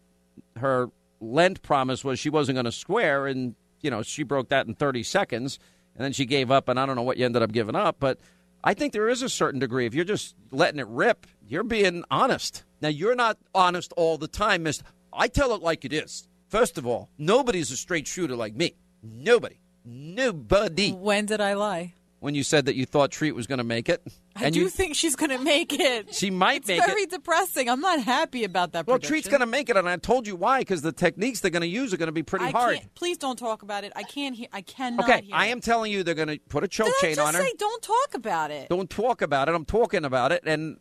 her Lent promise was she wasn't going to swear, and you know she broke that in 30 seconds, and then she gave up. And I don't know what you ended up giving up, but I think there is a certain degree. If you're just letting it rip, you're being honest. Now you're not honest all the time, Mister. I tell it like it is. First of all, nobody's a straight shooter like me. Nobody. Nobody. When did I lie? When you said that you thought Treat was going to make it, I and do you, think she's going to make it. she might It's make very it. depressing. I'm not happy about that. Well, prediction. Treat's going to make it, and I told you why. Because the techniques they're going to use are going to be pretty I hard. Can't, please don't talk about it. I can't hear. I cannot. Hear. Okay, I it. am telling you they're going to put a choke Did I chain on her. say don't talk about it? Don't talk about it. I'm talking about it, and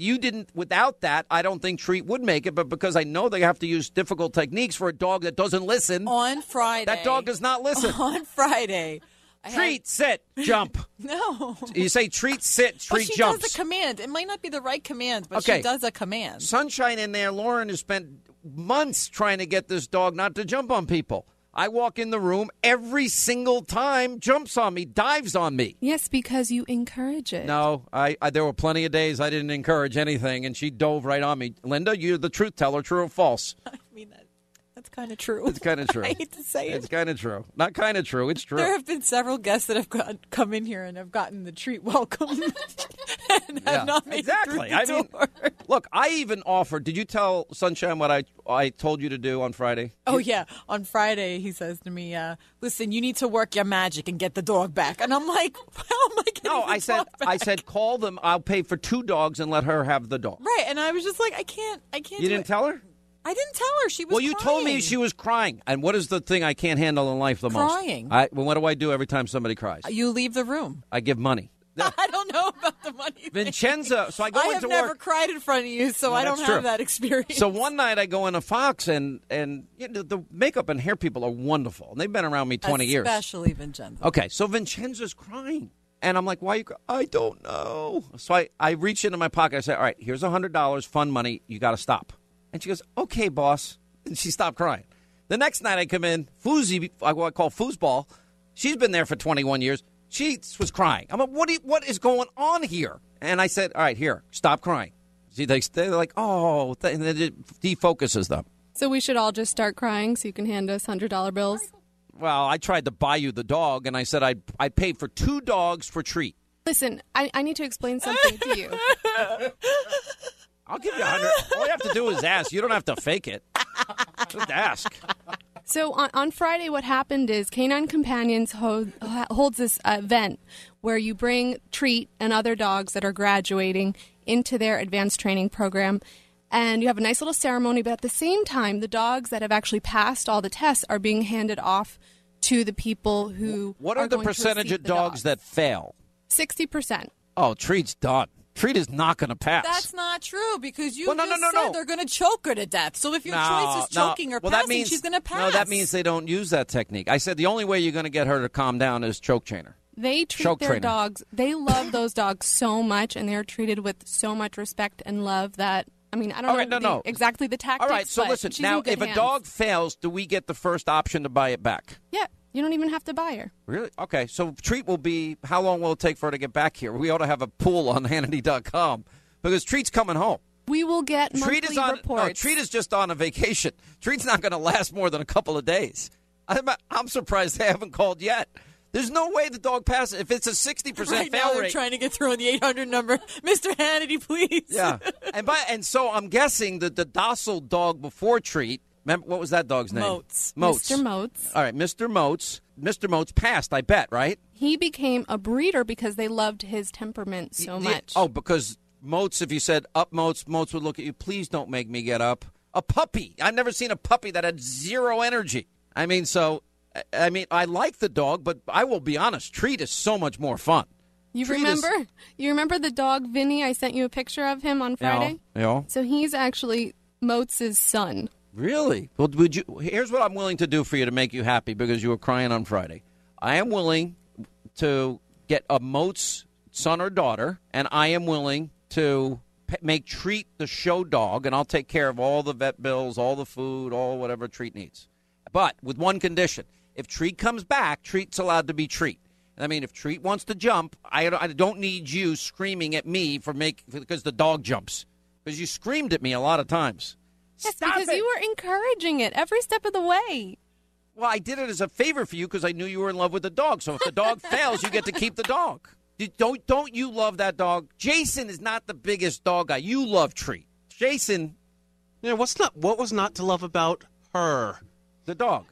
you didn't. Without that, I don't think Treat would make it. But because I know they have to use difficult techniques for a dog that doesn't listen, on Friday. that dog does not listen. On Friday. I had- Treat, sit, jump. No. You say treat, sit, But treat, she jumps. does a command. It might not be the right command, but Okay. she does a command. Sunshine in there. Lauren has spent months trying to get this dog not to jump on people. I walk in the room every single time, jumps on me, dives on me. Yes, because you encourage it. No, I, I there were plenty of days I didn't encourage anything, and she dove right on me. Linda, you're the truth teller, true or false? I mean, that, that's kind of true. It's kind of true. I hate to say it. It's kind of true. Not kind of true. It's true. There have been several guests that have got, come in here and have gotten the treat welcome and Yeah, have not made exactly. it through the I mean, door. look, I even offered. Did you tell Sunshine what I I told you to do on Friday? Oh yeah, on Friday he says to me, uh, "Listen, you need to work your magic and get the dog back." And I'm like, "How am I getting No, I said back?" I said call them. I'll pay for two dogs and let her have the dog. right, and I was just like, "I can't, I can't." You didn't it. tell her? I didn't tell her. She was. Well, you told me she was crying. And what is the thing I can't handle in life the most? Crying. Well, what do I do every time somebody cries? You leave the room. I give money. I don't know about the money. thing. Vincenza. So I go I have into never work. cried in front of you, so No, I don't have true. that experience. So one night I go into Fox and and you know, the makeup and hair people are wonderful. And they've been around me twenty years. especially Vincenzo. Okay, so Vincenzo's crying. And I'm like, why you cry? I don't know. So I, I reach into my pocket. I say, all right, here's a $100 fun money. You got to stop. And she goes, okay, boss. And she stopped crying. The next night I come in, Foozy, what I call foosball. She's been there for 21 years. She was crying. I'm like, what, you, what is going on here? And I said, all right, here, stop crying. See, they, they're like, oh, and then it defocuses them. So we should all just start crying so you can hand us $100 bills? Well, I tried to buy you the dog, and I said I'd, I paid for two dogs for treat. Listen, I, I need to explain something to you. I'll give you a hundred. All you have to do is ask. You don't have to fake it. Just ask. So on, on Friday, what happened is Canine Companions ho- holds this event where you bring Treat and other dogs that are graduating into their advanced training program. And you have a nice little ceremony, but at the same time, the dogs that have actually passed all the tests are being handed off to the people who. What are, the going percentage of the dogs that fail? Sixty percent. Oh, Treat's done. Treat is not going to pass. That's not true because you Well, no, just no, no, said no. they're going to choke her to death. So if your No, choice is no. choking or well, passing, that means, she's going to pass. No, that means they don't use that technique. I said the only way you're going to get her to calm down is choke chain her. They treat Choke their trainer. dogs. They love those dogs so much, and they're treated with so much respect and love that. I mean, I don't All know no, the- no. exactly the tactics. All right, so but listen. Now, in good if a dog fails, do we get the first option to buy it back? yeah, you don't even have to buy her. Really? Okay. So treat will be how long will it take for her to get back here? We ought to have a pool on Hannity.com because treat's coming home. We will get monthly Treat is on. reports. No, treat is just on a vacation. Treat's not going to last more than a couple of days. I'm, I'm surprised they haven't called yet. There's no way the dog passes. If it's a 60% right now fail they're rate. trying to get through on the 800 number. Mr. Hannity, please. yeah. And by and so I'm guessing that the docile dog before treat. Remember what was that dog's name? Moats. Moats. Mr. Moats. All right, Mr. Moats. Mr. Moats passed. I bet. Right. He became a breeder because they loved his temperament so Yeah, much. Oh, because Moats, if you said up Moats, Moats would look at you. Please don't make me get up. A puppy. I've never seen a puppy that had zero energy. I mean, so I- I mean, I like the dog, but I will be honest. Treat is so much more fun. you Treat is- remember? You remember the dog Vinny? I sent you a picture of him on Friday. Yeah. know? So he's actually Moats' son. Really? Well, would you? Here's what I'm willing to do for you to make you happy because you were crying on Friday. I am willing to get a Moats son or daughter, and I am willing to make treat the show dog, and I'll take care of all the vet bills, all the food, all whatever treat needs. But with one condition: if treat comes back, treat's allowed to be treat. I mean, if treat wants to jump, I, I don't need you screaming at me for make because the dog jumps because you screamed at me a lot of times. Yes, Stop because it. you were encouraging it every step of the way. Well, I did it as a favor for you because I knew you were in love with the dog. So if the dog fails, you get to keep the dog. You- Don't don't you love that dog? Jason is not the biggest dog guy. You love Treat. Jason, Yeah, what's not what was not to love about her? the dog.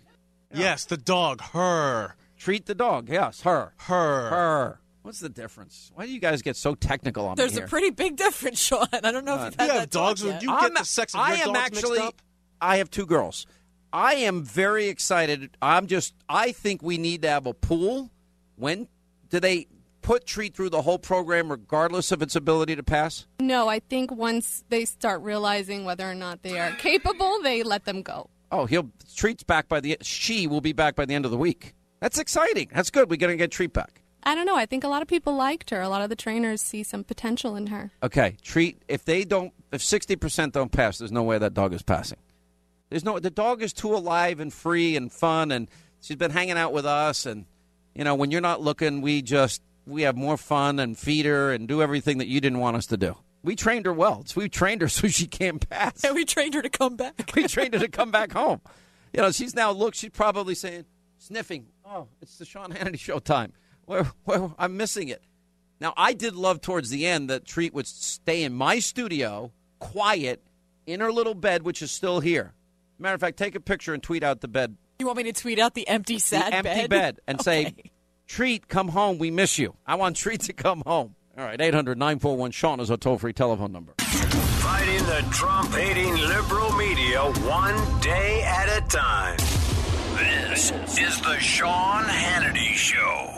Yes, the dog, her. Treat the dog. Yes, her. Her. Her. What's the difference? Why do you guys get so technical on There's me a pretty big difference, Sean. I don't know if you've uh, had You have dogs, talk yet. you I'm- get the sex of I your am dogs actually. mixed up? I have two girls. I am very excited. I'm just. I think we need to have a pool. When do they put Treat through the whole program, regardless of its ability to pass? No, I think once they start realizing whether or not they are capable, they let them go. Oh, he'll Treat's back by the. She will be back by the end of the week. That's exciting. That's good. We're gonna get Treat back. I don't know. I think a lot of people liked her. A lot of the trainers see some potential in her. Okay, Treat. If they don't, if sixty percent don't pass, there's no way that dog is passing. There's no. The dog is too alive and free and fun, and she's been hanging out with us. And you know, when you're not looking, we just we have more fun and feed her and do everything that you didn't want us to do. We trained her well. So we trained her so she can't pass. And we trained her to come back. we trained her to come back home. You know, she's now look. She's probably saying, sniffing. Oh, it's the Sean Hannity show time. Where, where I'm missing it. Now, I did love towards the end that Treat would stay in my studio, quiet, in her little bed, which is still here. Matter of fact, take a picture and tweet out the bed, You want me to tweet out the empty sad the empty bed? bed, and say, Treat, come home. We miss you. I want Treat to come home. All right, 800 941 Sean is our toll free telephone number. Fighting the Trump hating liberal media one day at a time. This is the Sean Hannity Show.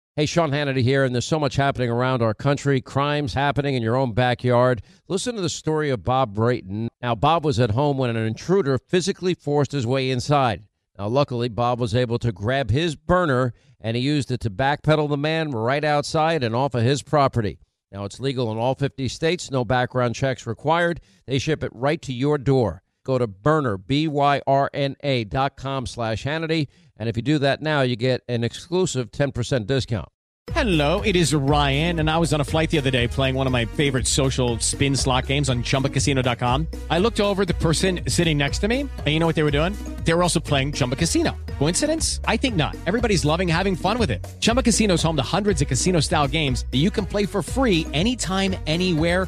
Hey, Sean Hannity here, and there's so much happening around our country, crimes happening in your own backyard. Listen to the story of Bob Brayton. Now, Bob was at home when an intruder physically forced his way inside. Now, luckily, Bob was able to grab his Byrna and he used it to backpedal the man right outside and off of his property. Now, it's legal in all 50 states, no background checks required. They ship it right to your door. Go to Byrna, B-Y-R-N-A dot com slash Hannity. And if you do that now, you get an exclusive 10% discount. Hello, it is Ryan, and I was on a flight the other day playing one of my favorite social spin slot games on chumbacasino.com. I looked over the person sitting next to me, and you know what they were doing? They were also playing Chumba Casino. Coincidence? I think not. Everybody's loving having fun with it. Chumba Casino is home to hundreds of casino style games that you can play for free anytime, anywhere,